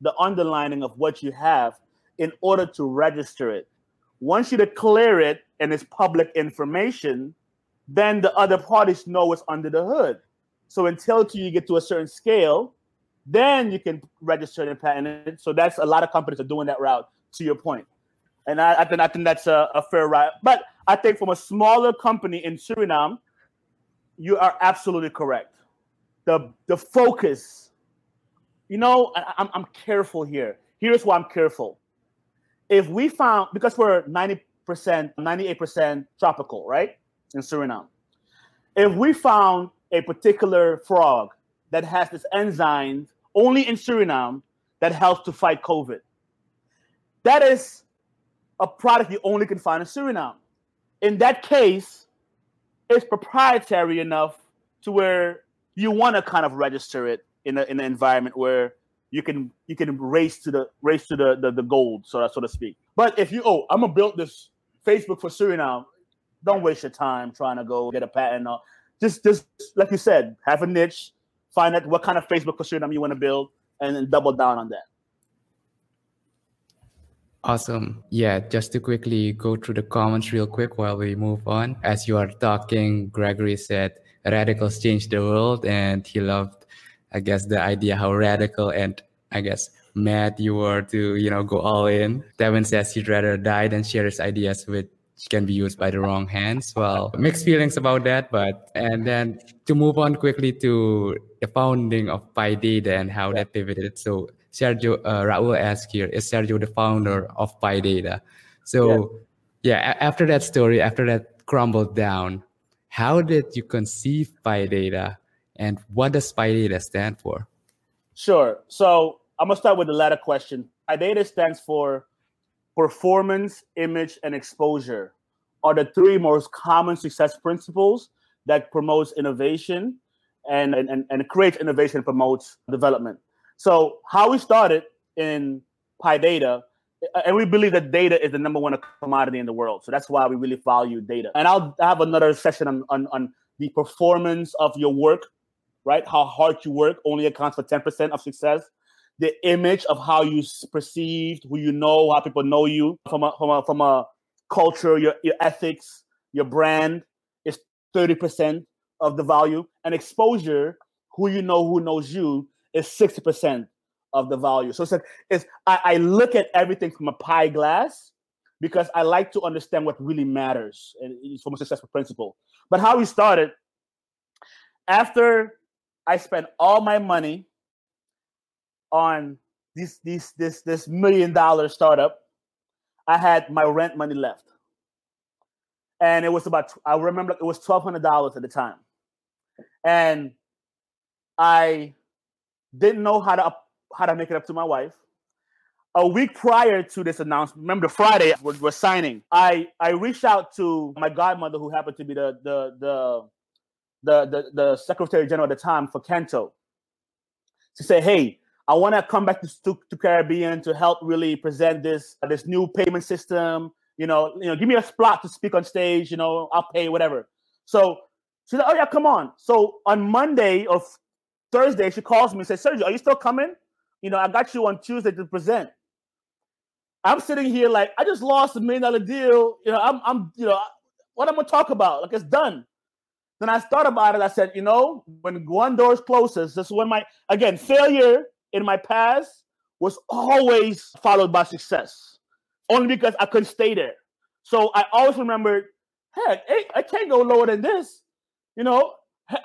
the underlining of what you have in order to register it. Once you declare it and it's public information, then the other parties know what's under the hood. So until you get to a certain scale, then you can register and patent it. So that's a lot of companies are doing that route. To your point, and I, I think I think that's a, a fair route. But I think from a smaller company in Suriname, you are absolutely correct. The the focus, you know, I, I'm I'm careful here. Here's why I'm careful if we found because we're 90%, 98% tropical, right? In Suriname. If we found a particular frog that has this enzyme only in Suriname that helps to fight COVID, that is a product you only can find in Suriname. In that case, it's proprietary enough to where you want to kind of register it in, a, in an environment where you can you can race to the race to the the, the gold, so so to speak. But if you oh, I'm gonna build this Facebook for Suriname, don't waste your time trying to go get a patent. Just just like you said, have a niche, find out what kind of Facebook Suriname you want to build, and then double down on that. Awesome. Yeah, just to quickly go through the comments real quick while we move on. As you are talking, Gregory said radicals changed the world and he loved I guess the idea how radical and I guess mad you were to you know go all in. Devin says he'd rather die than share his ideas which can be used by the wrong hands. Well, mixed feelings about that, but and then to move on quickly to the founding of Piedata and how that pivoted. So Sergio uh, Raul asked here, is Sergio the founder of Piedata? So yeah. yeah, after that story, after that crumbled down, how did you conceive Piedata and what does Piedata stand for? Sure. So I'm gonna start with the latter question. Piedata stands for performance, image, and exposure are the three most common success principles that promotes innovation and, and, and creates innovation promotes development. So how we started in Piedata, and we believe that data is the number one commodity in the world. So that's why we really value data. And I'll have another session on, on, on the performance of your work right? How hard you work only accounts for 10% of success. The image of how you perceived, who you know, how people know you from a from a from a culture, your, your ethics, your brand is 30% of the value. And exposure, who you know, who knows you, is 60% of the value. So it's like it's I, I look at everything from a pie glass because I like to understand what really matters and it's from a successful principle. But how we started after I spent all my money on this this this this million dollar startup. I had my rent money left, and it was about I remember it was twelve hundred dollars at the time, and I didn't know how to how to make it up to my wife. A week prior to this announcement, remember Friday we're, we're signing. I I reached out to my godmother, who happened to be the the the the, the, the Secretary General at the time for Canto to say, hey, I want to come back to, to, to, Caribbean to help really present this this new payment system. You know, you know, give me a spot to speak on stage. You know, I'll pay whatever. So she said, "Oh yeah, come on." So on Monday or Thursday, she calls me and says, "Sergio, are you still coming? You know, I got you on Tuesday to present." I'm sitting here like I just lost a million dollar deal. You know, I'm I'm you know what I'm gonna talk about. Like it's done. Then I thought about it. I said, you know, when one door closes, this is when my again failure in my past was always followed by success, only because I couldn't stay there. So I always remembered, heck, hey, I can't go lower than this. You know,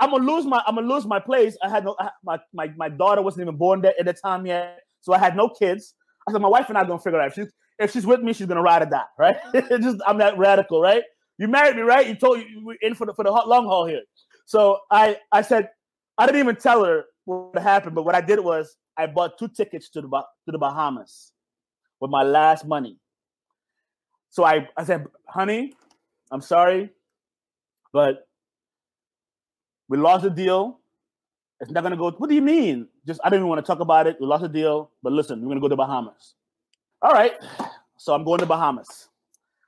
I'm gonna lose my I'm gonna lose my place. I had no my my my daughter wasn't even born there at the time yet, so I had no kids. I said my wife and I are gonna figure out. If she's if she's with me, she's gonna ride or die, right? (laughs) just I'm that radical, right? You married me, right? You told you we're in for the for the long haul here. So I I said I didn't even tell her what happened, but what I did was I bought two tickets to the to the Bahamas. with my last money. So I, I said, honey, I'm sorry, but we lost the deal. It's not gonna go. What do you mean? Just I don't even want to talk about it. We lost the deal, but listen, we're gonna go to Bahamas. All right. So I'm going to Bahamas.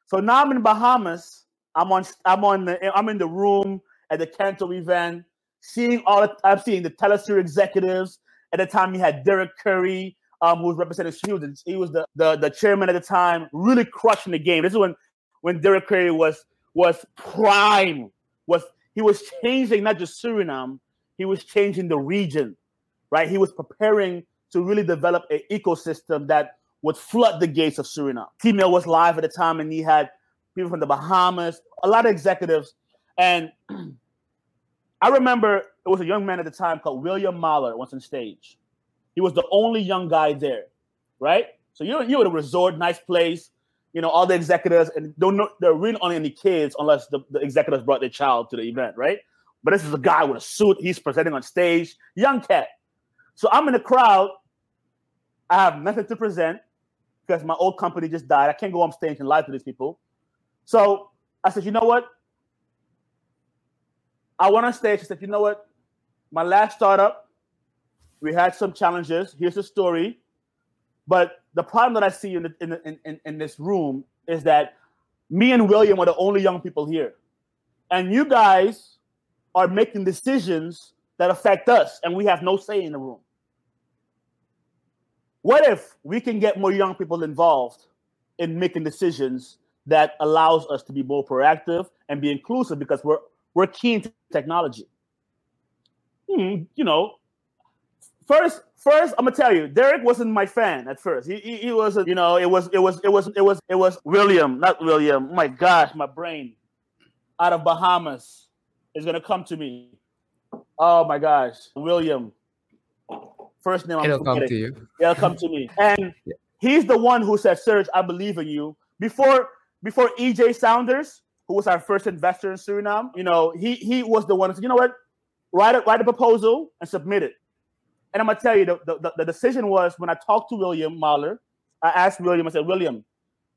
So now I'm in Bahamas. I'm on I'm on the I'm in the room at the Canto event, seeing all the, I'm seeing the Telesur executives. At the time, he had Dirk Currie, um, who was representing he was, he was the, the the chairman at the time, really crushing the game. This is when when Dirk Currie was was prime, was he was changing not just Suriname, he was changing the region, right? He was preparing to really develop an ecosystem that would flood the gates of Suriname. T-Mill was live at the time, and he had people from the Bahamas, a lot of executives. And (clears throat) I remember it was a young man at the time called William Mahler once on stage. He was the only young guy there, right? So you're you're at a resort, nice place, you know, all the executives, and don't know there are really only any kids unless the, the executives brought their child to the event, right? But this is a guy with a suit, he's presenting on stage, young cat. So I'm in the crowd. I have nothing to present because my old company just died. I can't go on stage and lie to these people. So I said, you know what? I went on stage. I said, you know what? My last startup, we had some challenges. Here's the story. But the problem that I see in, the, in, in, in this room is that me and William are the only young people here. And you guys are making decisions that affect us, and we have no say in the room. What if we can get more young people involved in making decisions that allows us to be more proactive and be inclusive because we're we're keen to technology. Hmm, you know, first first I'm gonna tell you, Dirk wasn't my fan at first. He he, he was you know it was it was it was it was it was William, not William. My gosh, my brain out of Bahamas is gonna come to me. Oh my gosh, William. First name, it'll come to you. It'll come to me, (laughs) and he's the one who said, "Serge, I believe in you." Before before EJ Saunders, who was our first investor in Suriname, you know, he he was the one who said, "You know what? Write a write a proposal and submit it." And I'm gonna tell you, the, the, the decision was when I talked to William Mahler, I asked William, I said, William,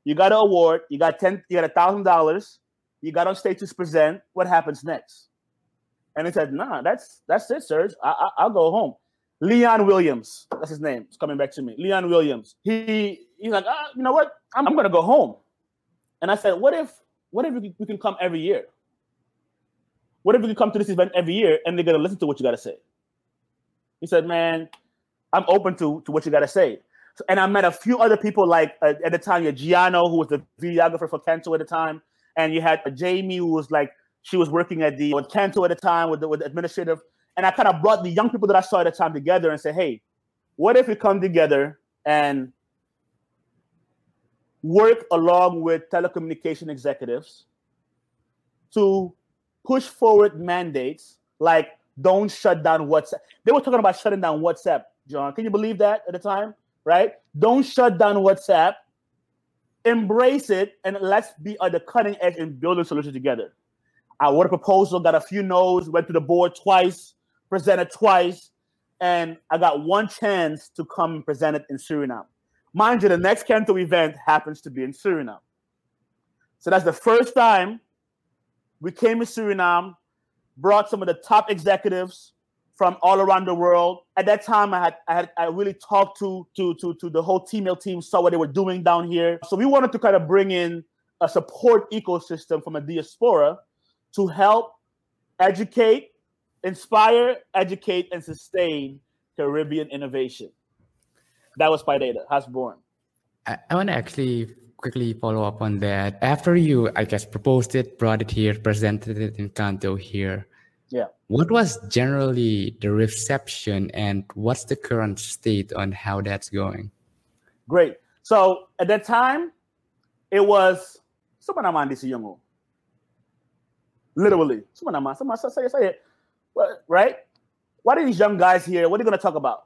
you got an award, you got ten, you got a thousand dollars, you got on stage to present. What happens next? And he said, Nah, that's that's it, Serge. I, I, will go home. Leon Williams, that's his name. It's coming back to me. Leon Williams. He he's like, ah, you know what? I'm, I'm, gonna go home. And I said, what if what if we, can come every year? What if we can come to this event every year and they're gonna listen to what you gotta say? He said, man, I'm open to to what you gotta say. So, and I met a few other people like uh, at the time, you had Giano, who was the videographer for Canto at the time, and you had uh, Jamie, who was like she was working at the with Canto at the time with the, with the administrative and I kind of brought the young people that I saw at the time together and said, hey, what if we come together and work along with telecommunication executives to push forward mandates like don't shut down WhatsApp. They were talking about shutting down WhatsApp, John. Can you believe that at the time? Right? Don't shut down WhatsApp. Embrace it and let's be at the cutting edge in building solutions together. I wrote a proposal, got a few no's, went to the board twice, presented twice, and I got one chance to come and present it in Suriname. Mind you, the next Canto event happens to be in Suriname. So that's the first time we came to Suriname, brought some of the top executives from all around the world. At that time, I had I had I really talked to to to to the whole T-Mill team, saw what they were doing down here. So we wanted to kind of bring in a support ecosystem from a diaspora to help educate inspire, educate, and sustain Caribbean innovation. That was Data. has born. I, I want to actually quickly follow up on that. After you, I guess, proposed it, brought it here, presented it in Canto here. Yeah. What was generally the reception and what's the current state on how that's going? Great. So at that time, it was someone I'm on this young Literally. On. Someone say, say it right? What are these young guys here? What are they going to talk about?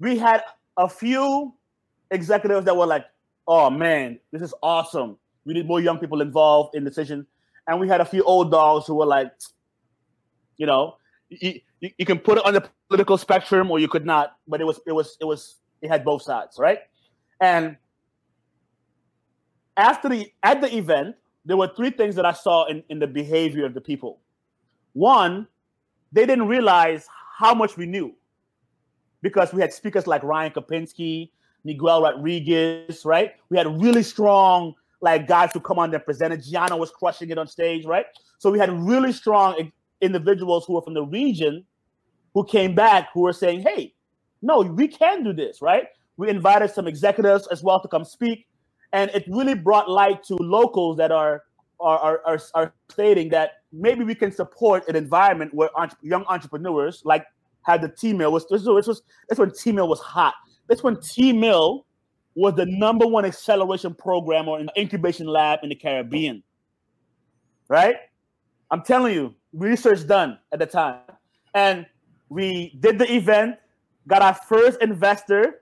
We had a few executives that were like, "Oh man, this is awesome. We need more young people involved in decision." And we had a few old dogs who were like, you know, you, you, you can put it on the political spectrum or you could not, but it was it was it was it had both sides, right? And after the at the event, there were three things that I saw in, in the behavior of the people. One, they didn't realize how much we knew because we had speakers like Ryan Kapinski, Miguel Rodriguez, right? We had really strong like guys who come on there presented. Gianna was crushing it on stage, right? So we had really strong individuals who were from the region who came back who were saying, hey, no, we can do this, right? We invited some executives as well to come speak. And it really brought light to locals that are are, are, are, are stating that maybe we can support an environment where entre- young entrepreneurs like had the T mill was this was, this was when T mill was hot. That's when T mill was the number one acceleration program or incubation lab in the Caribbean. Right? I'm telling you, research done at the time. And we did the event, got our first investor,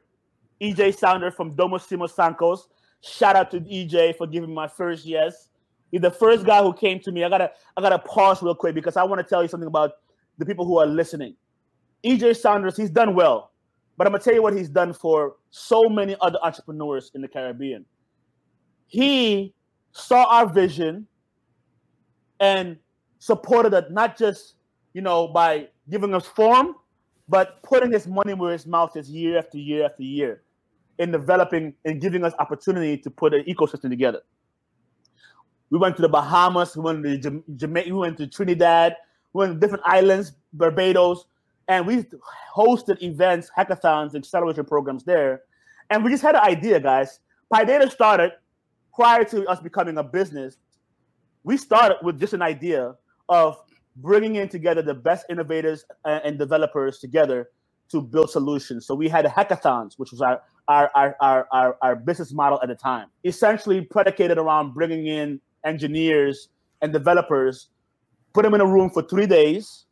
EJ Sounder from Domosimo Sancos. Shout out to EJ for giving my first yes. He's the first guy who came to me. I gotta I gotta pause real quick because I want to tell you something about the people who are listening. EJ Saunders, he's done well, but I'm gonna tell you what he's done for so many other entrepreneurs in the Caribbean. He saw our vision and supported it not just you know by giving us form, but putting his money where his mouth is year after year after year in developing and giving us opportunity to put an ecosystem together. We went to the Bahamas, we went to Jamaica, we went to Trinidad, we went to different islands, Barbados, and we hosted events, hackathons, acceleration programs there. And we just had an idea, guys. Piedata started prior to us becoming a business. We started with just an idea of bringing in together the best innovators and developers together to build solutions. So we had hackathons, which was our our, our, our, our, our business model at the time, essentially predicated around bringing in engineers and developers, put them in a room for three days,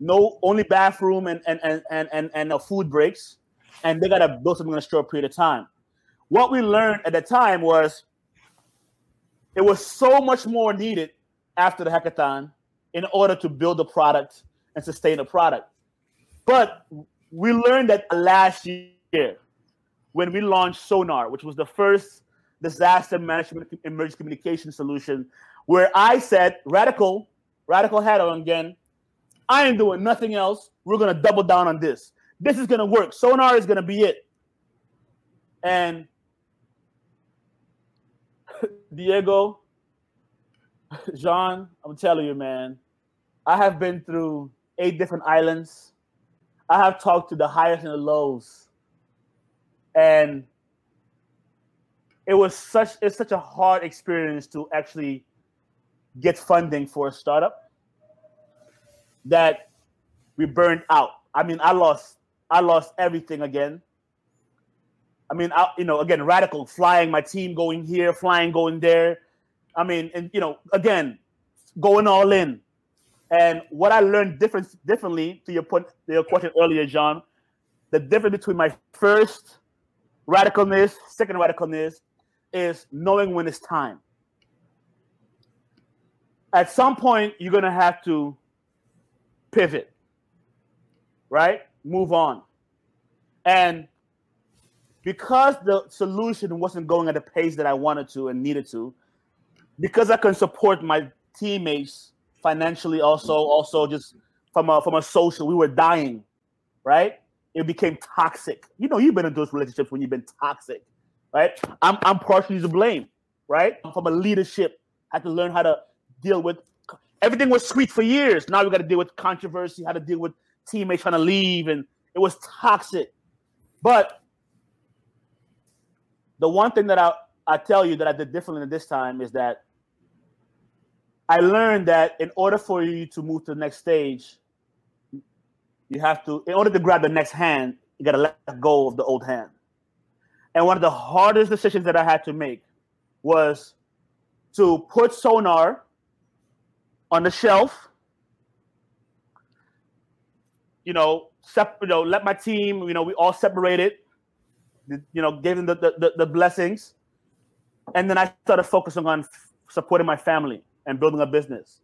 no only bathroom and and and and and, and no food breaks, and they gotta build something in a short period of time. What we learned at the time was it was so much more needed after the hackathon in order to build a product and sustain a product. But we learned that last year when we launched Sonar, which was the first disaster management emergency communication solution, where I said, Radical, Radical had on again, I ain't doing nothing else. We're gonna double down on this. This is gonna work. Sonar is gonna be it. And (laughs) Diego, (laughs) Jean, I'm telling you, man, I have been through eight different islands. I have talked to the highest and the lows. And it was such it's such a hard experience to actually get funding for a startup that we burned out. I mean, I lost I lost everything again. I mean, I, you know, again, radical flying my team going here, flying going there. I mean, and you know, again, going all in. And what I learned different differently to your point, to your question earlier, John, the difference between my first radicalness, second radicalness, is knowing when it's time. At some point, you're gonna have to pivot, right? Move on. And because the solution wasn't going at the pace that I wanted to and needed to, because I can support my teammates financially, also, also just from a from a social, we were dying, right? It became toxic. You know, you've been in those relationships when you've been toxic, right? I'm I'm partially to blame, right? From a leadership, I had to learn how to deal with everything was sweet for years. Now we got to deal with controversy, how to deal with teammates trying to leave, and it was toxic. But the one thing that I, I tell you that I did differently this time is that I learned that in order for you to move to the next stage, you have to, in order to grab the next hand, you got to let go of the old hand. And one of the hardest decisions that I had to make was to put sonar on the shelf. You know, you know, let my team, you know, we all separated, you know, gave them the, the, the blessings. And then I started focusing on supporting my family and building a business.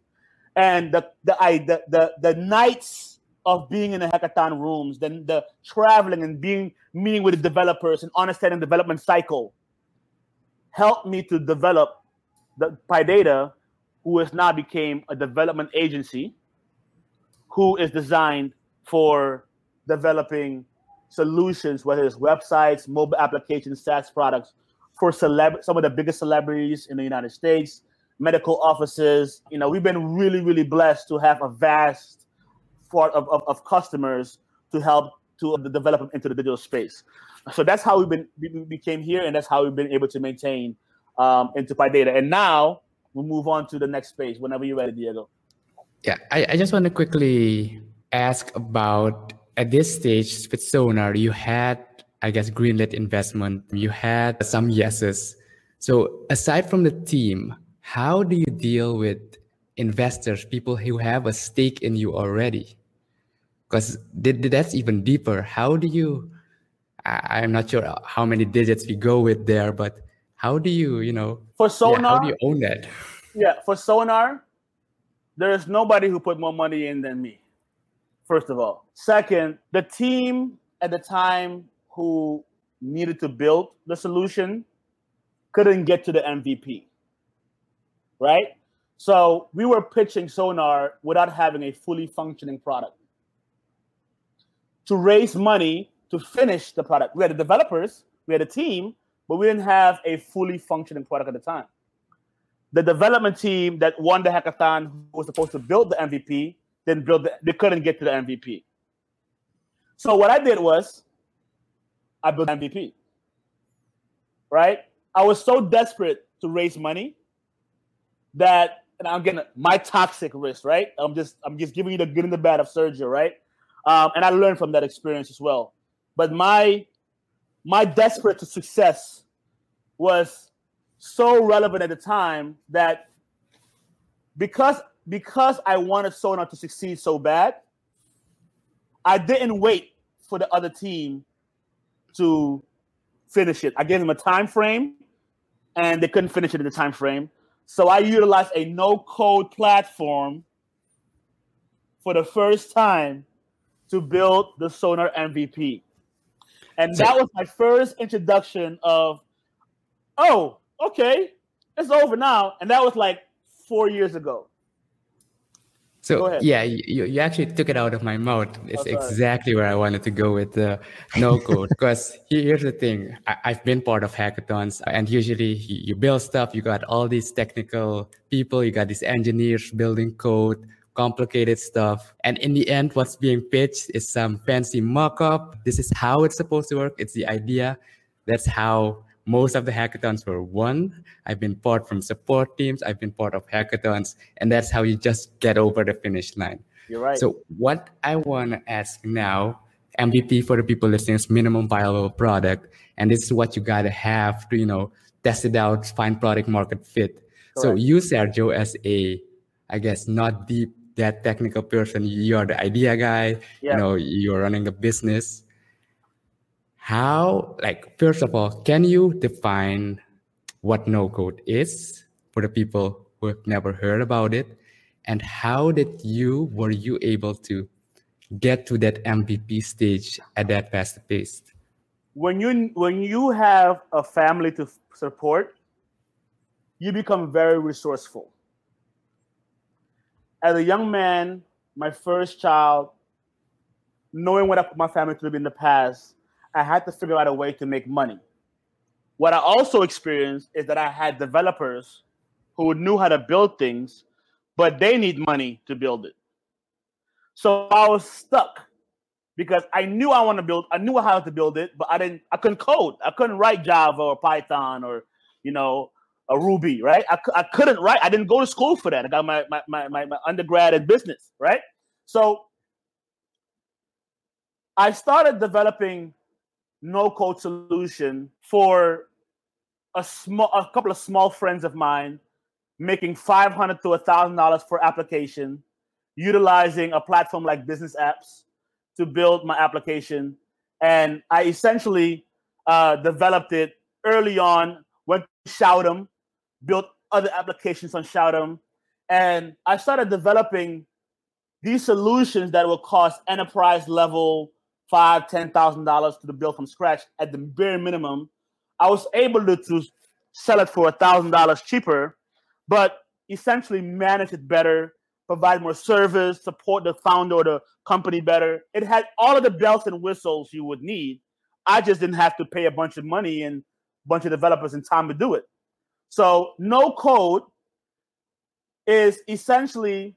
And the the I the the, the nights of being in the hackathon rooms, then the traveling and being meeting with the developers and understanding development cycle helped me to develop the Piedata, who has now became a development agency, who is designed for developing solutions, whether it's websites, mobile applications, SaaS products for celeb- some of the biggest celebrities in the United States, medical offices. You know, we've been really, really blessed to have a vast part of, of, of customers to help to develop into the digital space. So that's how we've been we became here, and that's how we've been able to maintain um, into Piedata. And now we'll move on to the next space whenever you're ready, Diego. Yeah, I, I just want to quickly ask about at this stage with Sonar, you had, I guess, greenlit investment, you had some yeses. So aside from the team, how do you deal with investors, people who have a stake in you already? Because that's even deeper. How do you? I, am not sure how many digits we go with there, but how do you, you know, for Sonar, yeah, how do you own that? Yeah, for Sonar, there is nobody who put more money in than me first of all. Second, the team at the time who needed to build the solution couldn't get to the MVP. Right? So we were pitching Sonar without having a fully functioning product. To raise money to finish the product, we had the developers, we had a team, but we didn't have a fully functioning product at the time. The development team that won the hackathon, who was supposed to build the MVP, didn't build the, they couldn't get to the MVP. So what I did was I built MVP. Right? I was so desperate to raise money that and I'm getting my toxic risk, right? I'm just I'm just giving you the good and the bad of Sergio, right? Um, and I learned from that experience as well. But my my desperate to success was so relevant at the time that because because I wanted Sonar to succeed so bad, I didn't wait for the other team to finish it. I gave them a time frame, and they couldn't finish it in the time frame. So I utilized a no-code platform for the first time to build the Sonar MVP. And that was my first introduction of, oh, okay, it's over now. And that was like four years ago. So yeah, you, you actually took it out of my mouth. Oh, it's oh, exactly where I wanted to go with the no code. (laughs) Because here's the thing: I, have been part of hackathons, and usually you build stuff. You got all these technical people. You got these engineers building code, complicated stuff, and in the end, what's being pitched is some fancy mock-up. This is how it's supposed to work. It's the idea. That's how most of the hackathons were won. I've been part from support teams. I've been part of hackathons, and that's how you just get over the finish line. You're right. So what I want to ask now, MVP for the people listening is minimum viable product, and this is what you gotta have to you know test it out, find product market fit. Correct. So you, Sergio, as a, I guess not deep that technical person, you're the idea guy. Yeah. You know, you're running the business how like first of all can you define what no code is for the people who have never heard about it and how did you were you able to get to that mvp stage at that fast pace when you when you have a family to support you become very resourceful as a young man my first child knowing what I put my family through in the past I had to figure out a way to make money. What I also experienced is that I had developers who knew how to build things, but they need money to build it. So I was stuck because I knew I want to build, I knew how to build it, but I didn't, I couldn't code. I couldn't write Java or Python or, you know, a Ruby, right? I, I couldn't write. I didn't go to school for that. I got my, my, my, my, undergrad in business, right? So I started developing no code solution for a small a couple of small friends of mine making 500 to a thousand dollars per application utilizing a platform like Bizness Apps to build my application and i essentially uh, developed it early on went to Shoutem built other applications on Shoutem and i started developing these solutions that will cost enterprise level five, ten thousand dollars to build from scratch at the bare minimum, I was able to, to sell it for a thousand dollars cheaper, but essentially manage it better, provide more service, support the founder or the company better. It had all of the bells and whistles you would need. I just didn't have to pay a bunch of money and a bunch of developers and time to do it. So no code is essentially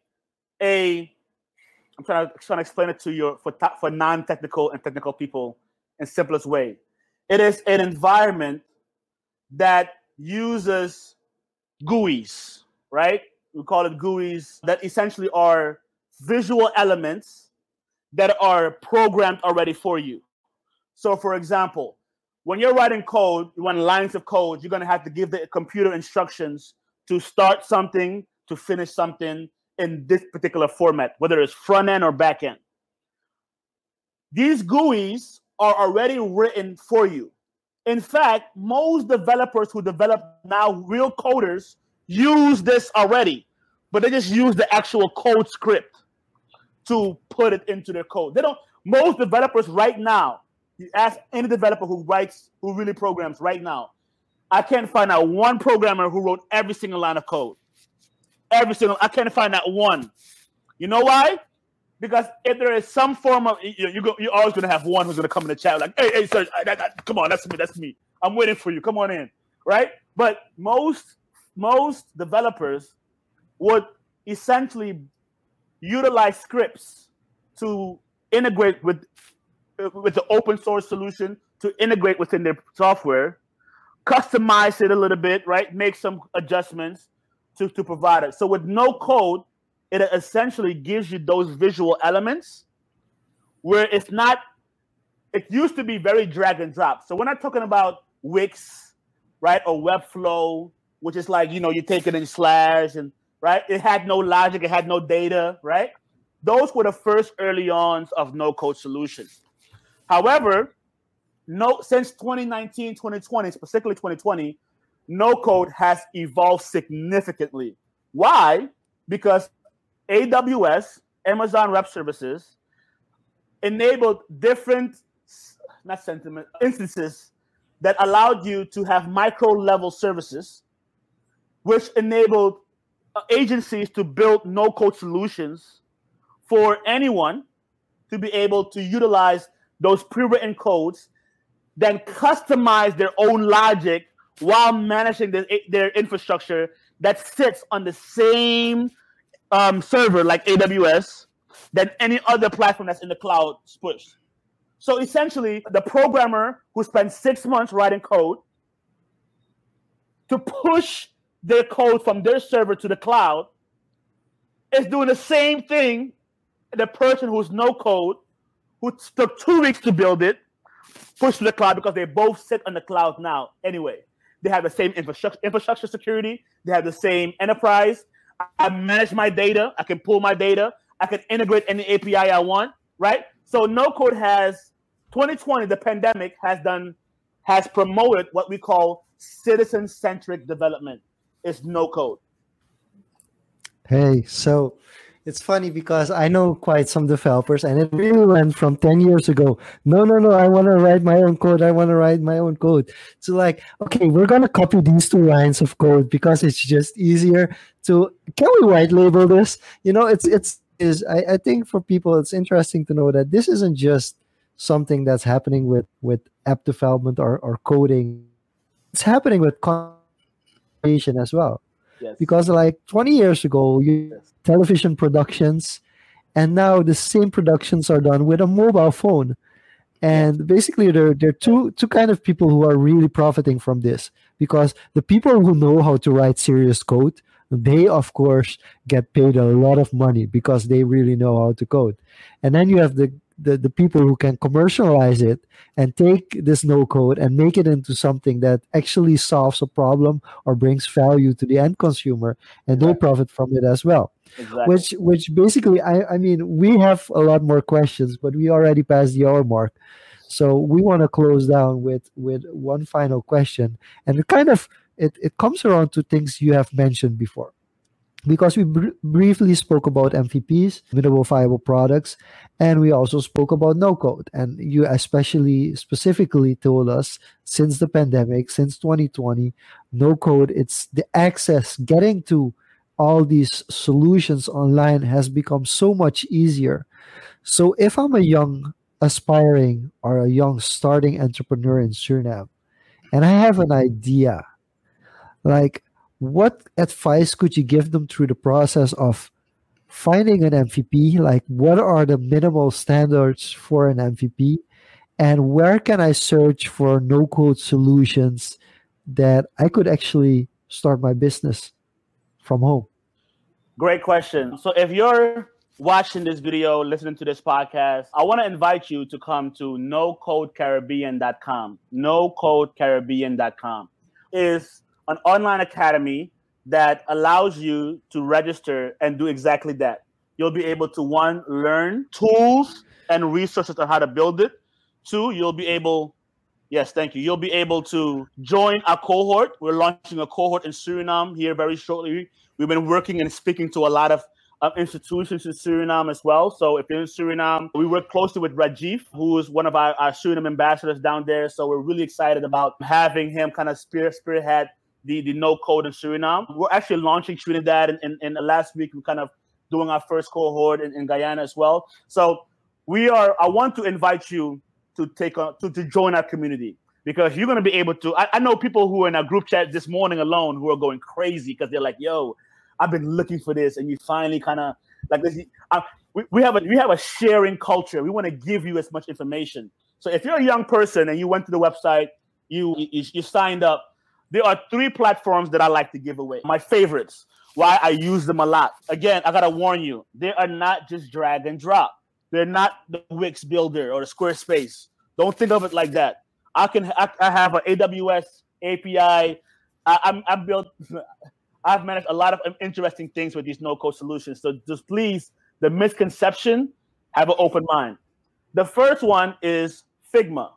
a I'm trying to, trying to explain it to you for for non-technical and technical people in simplest way. It is an environment that uses GUIs, right? We call it GUIs that essentially are visual elements that are programmed already for you. So, for example, when you're writing code, you run lines of code, you're going to have to give the computer instructions to start something, to finish something in this particular format, whether it's front end or back end. These GUIs are already written for you. In fact, most developers who develop now, real coders, use this already, but they just use the actual code script to put it into their code. They don't. Most developers right now, you ask any developer who writes, who really programs right now, I can't find out one programmer who wrote every single line of code. Every single, I can't find that one. You know why? Because if there is some form of you, you go, you're always gonna have one who's gonna come in the chat like, hey, hey, sir, that, come on, that's me, that's me. I'm waiting for you. Come on in, right? But most most developers would essentially utilize scripts to integrate with with the open source solution to integrate within their software, customize it a little bit, right? Make some adjustments to, to provide it. So with no code, it essentially gives you those visual elements where it's not it used to be very drag and drop. So we're not talking about Wix, right, or Webflow, which is like you know you take it in slash and right. It had no logic, it had no data, right. Those were the first early ons of no code solutions. However, no since 2019, 2020, specifically 2020, no code has evolved significantly. Why? Because AWS, Amazon Web Services, enabled different, not sentiment, instances that allowed you to have micro level services, which enabled uh, agencies to build no code solutions for anyone to be able to utilize those pre written codes, then customize their own logic while managing the, their infrastructure that sits on the same um, server like AWS than any other platform that's in the cloud push. So essentially, the programmer who spent six months writing code to push their code from their server to the cloud is doing the same thing the person who's no code, who took two weeks to build it, push to the cloud because they both sit on the cloud now anyway. They have the same infrastructure, infrastructure security. They have the same enterprise. I manage my data. I can pull my data. I can integrate any API I want, right? So no code has 2020, the pandemic has done has promoted what we call citizen-centric development. It's no code. Hey, so it's funny because I know quite some developers, and it really went from 10 years ago. No, no, no, I want to write my own code. I want to write my own code. So, like, okay, we're going to copy these two lines of code because it's just easier to. Can we white label this? You know, it's, it's, is I, I think for people, it's interesting to know that this isn't just something that's happening with, with app development or, or coding, it's happening with creation as well Yes. because like 20 years ago you Yes. television productions and now the same productions are done with a mobile phone and basically there, there are two two kind of people who are really profiting from this because the people who know how to write serious code they of course get paid a lot of money because they really know how to code and then you have the the, the people who can commercialize it and take this no code and make it into something that actually solves a problem or brings value to the end consumer and they Right. profit from it as well Exactly. which which basically I, I mean we have a lot more questions but we already passed the hour mark so we want to close down with with one final question and it kind of it, it comes around to things you have mentioned before because we br- briefly spoke about MVPs, minimal viable products, and we also spoke about no code. And you especially specifically told us since the pandemic, since 2020, no code, it's the access, getting to all these solutions online has become so much easier. So if I'm a young aspiring or a young starting entrepreneur in Suriname and I have an idea, like what advice could you give them through the process of finding an MVP? Like, what are the minimal standards for an MVP? And where can I search for no code solutions that I could actually start my business from home? Great question. So, if you're watching this video, listening to this podcast, I want to invite you to come to nocodecaribbean.com. Nocodecaribbean.com is an online academy that allows you to register and do exactly that. You'll be able to one learn tools and resources on how to build it. Two, you'll be able Yes, thank you. You'll be able to join a cohort. We're launching a cohort in Suriname here very shortly. We've been working and speaking to a lot of um, institutions in Suriname as well. So if you're in Suriname, we work closely with Rajiv, who is one of our, our Suriname ambassadors down there. So we're really excited about having him kind of spear spearhead the, the no code in Suriname. We're actually launching Trinidad, and in, in, last week we're kind of doing our first cohort in, in Guyana as well. So we are. I want to invite you to take on to, to join our community because you're going to be able to. I, I know people who are in our group chat this morning alone who are going crazy because they're like, "Yo, I've been looking for this," and you finally kind of like this. I, we, we have a we have a sharing culture. We want to give you as much information. So if you're a young person and you went to the website, you, you, you signed up there are three platforms that I like to give away. My favorites, why I use them a lot. Again, I gotta warn you, they are not just drag and drop. They're not the Wix builder or the Squarespace. Don't think of it like that. I can I, I have an AWS API. I, I'm I built. (laughs) I've managed a lot of interesting things with these no-code solutions. So just please, the misconception, have an open mind. The first one is Figma.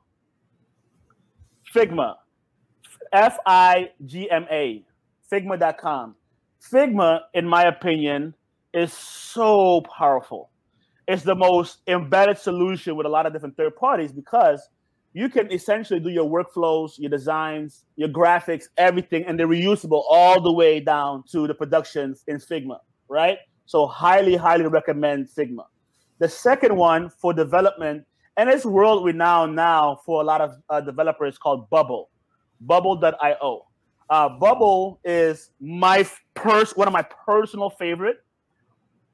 Figma. F I G M A, Figma.com. Figma, in my opinion, is so powerful. It's the most embedded solution with a lot of different third parties because you can essentially do your workflows, your designs, your graphics, everything, and they're reusable all the way down to the productions in Figma, right? So, highly, highly recommend Figma. The second one for development, and it's world renowned now for a lot of uh, developers called Bubble. Bubble.io. Uh, Bubble is my pers- one of my personal favorite.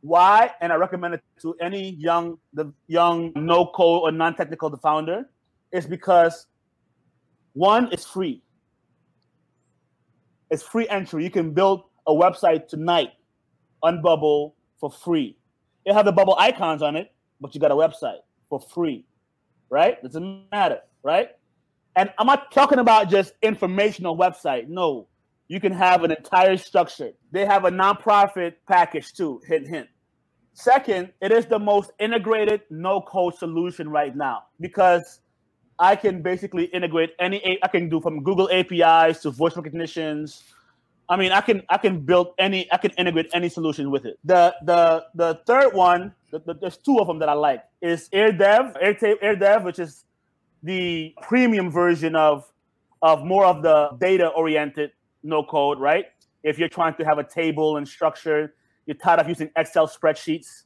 Why? And I recommend it to any young, the young no code or non technical founder. Is because one, it's free. It's free entry. You can build a website tonight on Bubble for free. It have the Bubble icons on it, but you got a website for free, right? Doesn't matter, right? And I'm not talking about just informational website. No, you can have an entire structure. They have a nonprofit package too. Hint, hint. Second, it is the most integrated no-code solution right now because I can basically integrate any. I can do from Google APIs to voice recognitions. I mean, I can I can build any. I can integrate any solution with it. The the the third one, the, the, there's two of them that I like. Is AirDev, Airtable, AirDev, which is the premium version of of more of the data oriented no code, right? If you're trying to have a table and structure, you're tired of using Excel spreadsheets,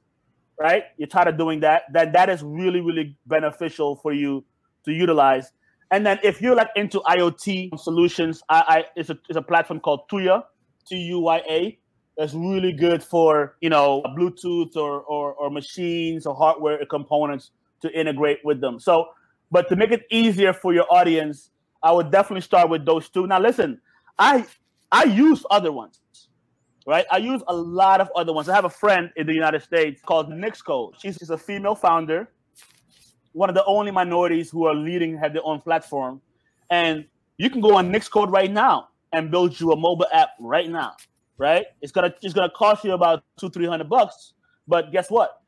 right? You're tired of doing that. That that is really really beneficial for you to utilize. And then if you're like into IoT solutions, I, I it's a it's a platform called Tuya, T U Y A. That's really good for you know Bluetooth or, or or machines or hardware components to integrate with them. So but to make it easier for your audience, I would definitely start with those two. Now, listen, I I use other ones, right? I use a lot of other ones. I have a friend in the United States called Nixcode. She's a female founder, one of the only minorities who are leading, have their own platform, and you can go on Nixcode right now and build you a mobile app right now, right? It's gonna it's gonna cost you about two three hundred bucks, but guess what?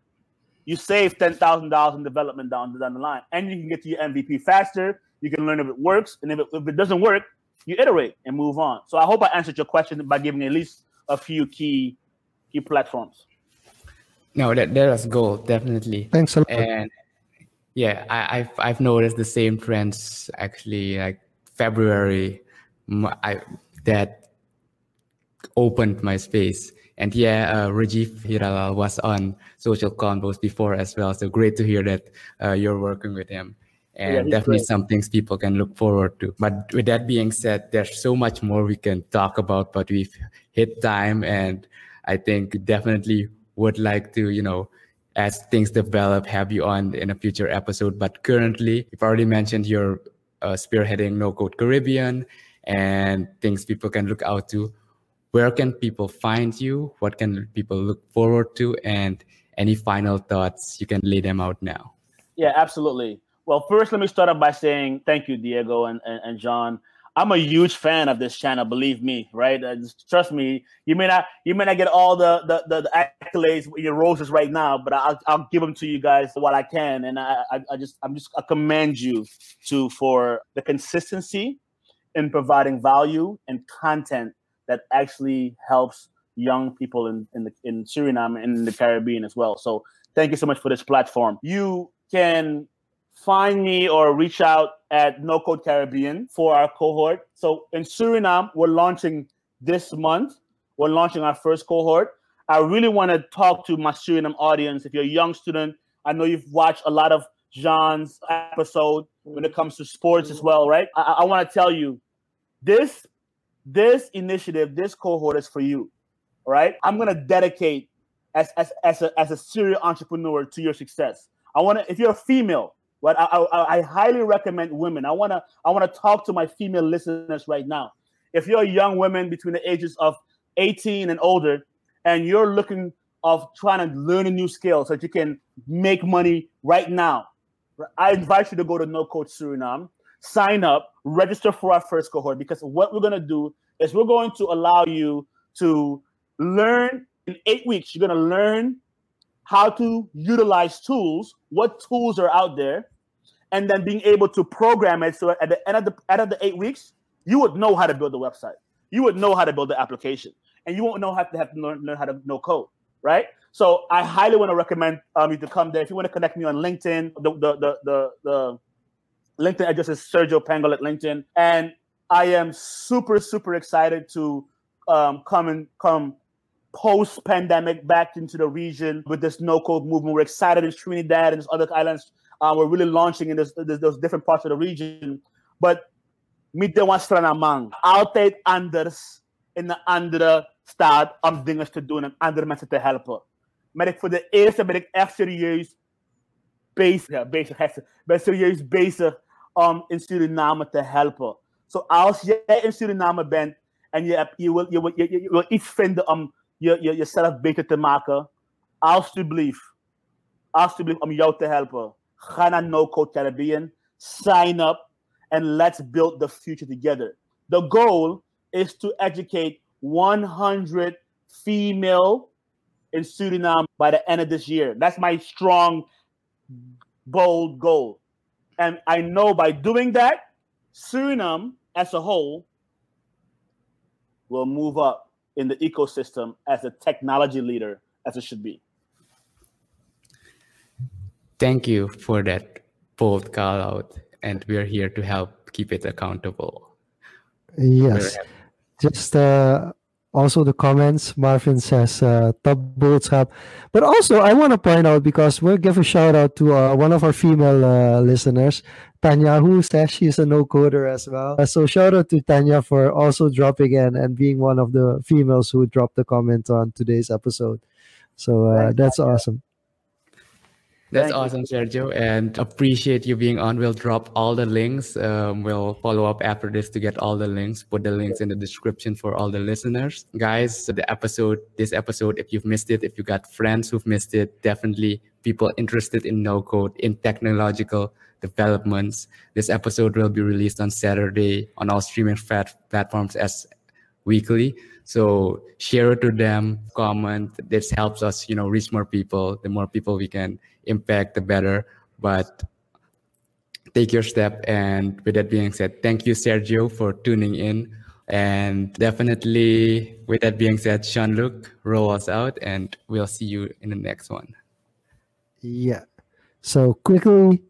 You save ten thousand dollars in development down down the line, and you can get to your MVP faster. You can learn if it works, and if it, if it doesn't work, you iterate and move on. So I hope I answered your question by giving at least a few key key platforms. No, that that was gold, definitely. Thanks a lot. And yeah, I, I've I've noticed the same trends actually. Like February, I that opened my space. And yeah, uh, Rajiv Hiralal was on Social Convos before as well. So great to hear that uh, you're working with him. And yeah, definitely great. some things people can look forward to. But with that being said, there's so much more we can talk about, but we've hit time. And I think definitely would like to, you know, as things develop, have you on in a future episode. But currently, you've already mentioned you're uh, spearheading No Code Caribbean and things people can look out to where can people find you? What can people look forward to? And any final thoughts, you can lay them out now. Yeah, absolutely. Well, first, let me start off by saying thank you, Diego and, and, and John. I'm a huge fan of this channel. Believe me, right? Uh, trust me. You may not you may not get all the the, the, the accolades, your roses right now, but I'll, I'll give them to you guys while I can. And I, I, I just I'm just I commend you to for the consistency in providing value and content that actually helps young people in in, the, in Suriname and in the Caribbean as well. So thank you so much for this platform. You can find me or reach out at No Code Caribbean for our cohort. So in Suriname, we're launching this month. We're launching our first cohort. I really want to talk to my Suriname audience. If you're a young student, I know you've watched a lot of Jean's episode when it comes to sports as well, right? I, I want to tell you, this this initiative, this cohort is for you. All right. I'm gonna dedicate as as as a as a serial entrepreneur to your success. I want to if you're a female, right? I, I, I highly recommend women. I wanna I wanna talk to my female listeners right now. If you're a young woman between the ages of 18 and older, and you're looking of trying to learn a new skill so that you can make money right now, I invite you to go to No Code Suriname sign up, register for our first cohort because what we're going to do is we're going to allow you to learn in eight weeks. You're going to learn how to utilize tools, what tools are out there, and then being able to program it. So at the end of the end of the eight weeks, you would know how to build a website. You would know how to build the application, and you won't know how to have to learn, learn how to know code, right? So I highly want to recommend um, you to come there. If you want to connect me on LinkedIn, the the the the, the LinkedIn address is Sergio Pengel at LinkedIn. And I am super, super excited to um, come and come post pandemic back into the region with this no code movement. We're excited in Trinidad and other islands. Uh, we're really launching in this, this, those different parts of the region. But de strana man. Altijd anders in de andere staat om dingen te doen en andere mensen te helpen. Maar ik voor de eerste ben ik echt serieus bezig. Ja, bezig. Ben serieus bezig om in Suriname te helpen. So als jij in Suriname bent en je, hebt, je, wil, je, wil, je, je wil iets vinden om je, je, jezelf beter te maken, alsjeblieft, alsjeblieft om jou te helpen. Ga naar No Code Caribbean, sign up, and let's build the future together. The goal is to educate 100 female in Suriname by the end of this year. That's my strong, bold goal. And I know by doing that, Suriname as a whole will move up in the ecosystem as a technology leader as it should be. Thank you for that bold call out. And we're here to help keep it accountable. Yes. Just uh, also the comments marvin says uh top boodschap but also i want to point out because we'll give a shout out to uh, one of our female uh, listeners tanya who says she's a no coder as well. Uh, so shout out to tanya for also dropping in and being one of the females who dropped the comment on today's episode. So uh, that's awesome that's Thank awesome, you. Sergio, and appreciate you being on. We'll drop all the links. Um, we'll follow up after this to get all the links. Put the links in the description for all the listeners, guys. So the episode, this episode, if you've missed it, if you got friends who've missed it, definitely people interested in no code, in technological developments. This episode will be released on Saturday on all streaming fat- platforms as weekly. So share it to them, comment. This helps us, you know, reach more people. The more people we can impact, the better. But take your step. And with that being said, thank you, Sergio, for tuning in And definitely, with that being said, Jean-Luc, roll us out, and we'll see you in the next one. Yeah. So quickly,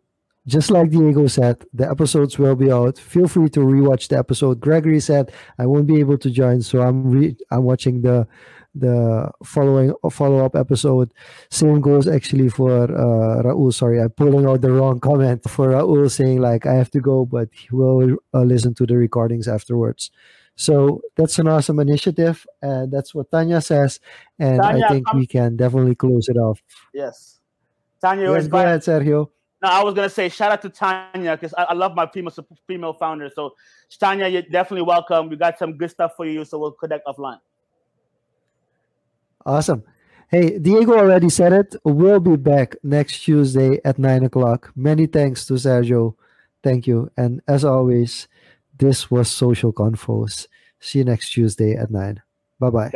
just like Diego said, the episodes will be out. Feel free to rewatch the episode. Gregory said I won't be able to join, so I'm re- I'm watching the the following follow up episode. Same goes actually for uh, Raul. Sorry, I'm pulling out the wrong comment for Raul saying like I have to go, but he will uh, listen to the recordings afterwards. So that's an awesome initiative, and that's what Tanya says, and Tanya, I think come- we can definitely close it off. Yes. Tanya, Yes, is go ahead, Sergio. No, I was gonna say shout out to Tanya because I, I love my female female founders. So Tanya, you're definitely welcome. We got some good stuff for you, so we'll connect offline. Awesome. Hey, Diego already said it. We'll be back next Tuesday at nine o'clock. Many thanks to Sergio. Thank you. And as always, this was Social Convos. See you next Tuesday at nine. Bye bye.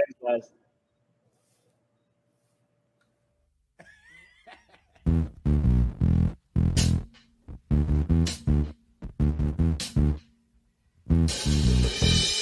(laughs)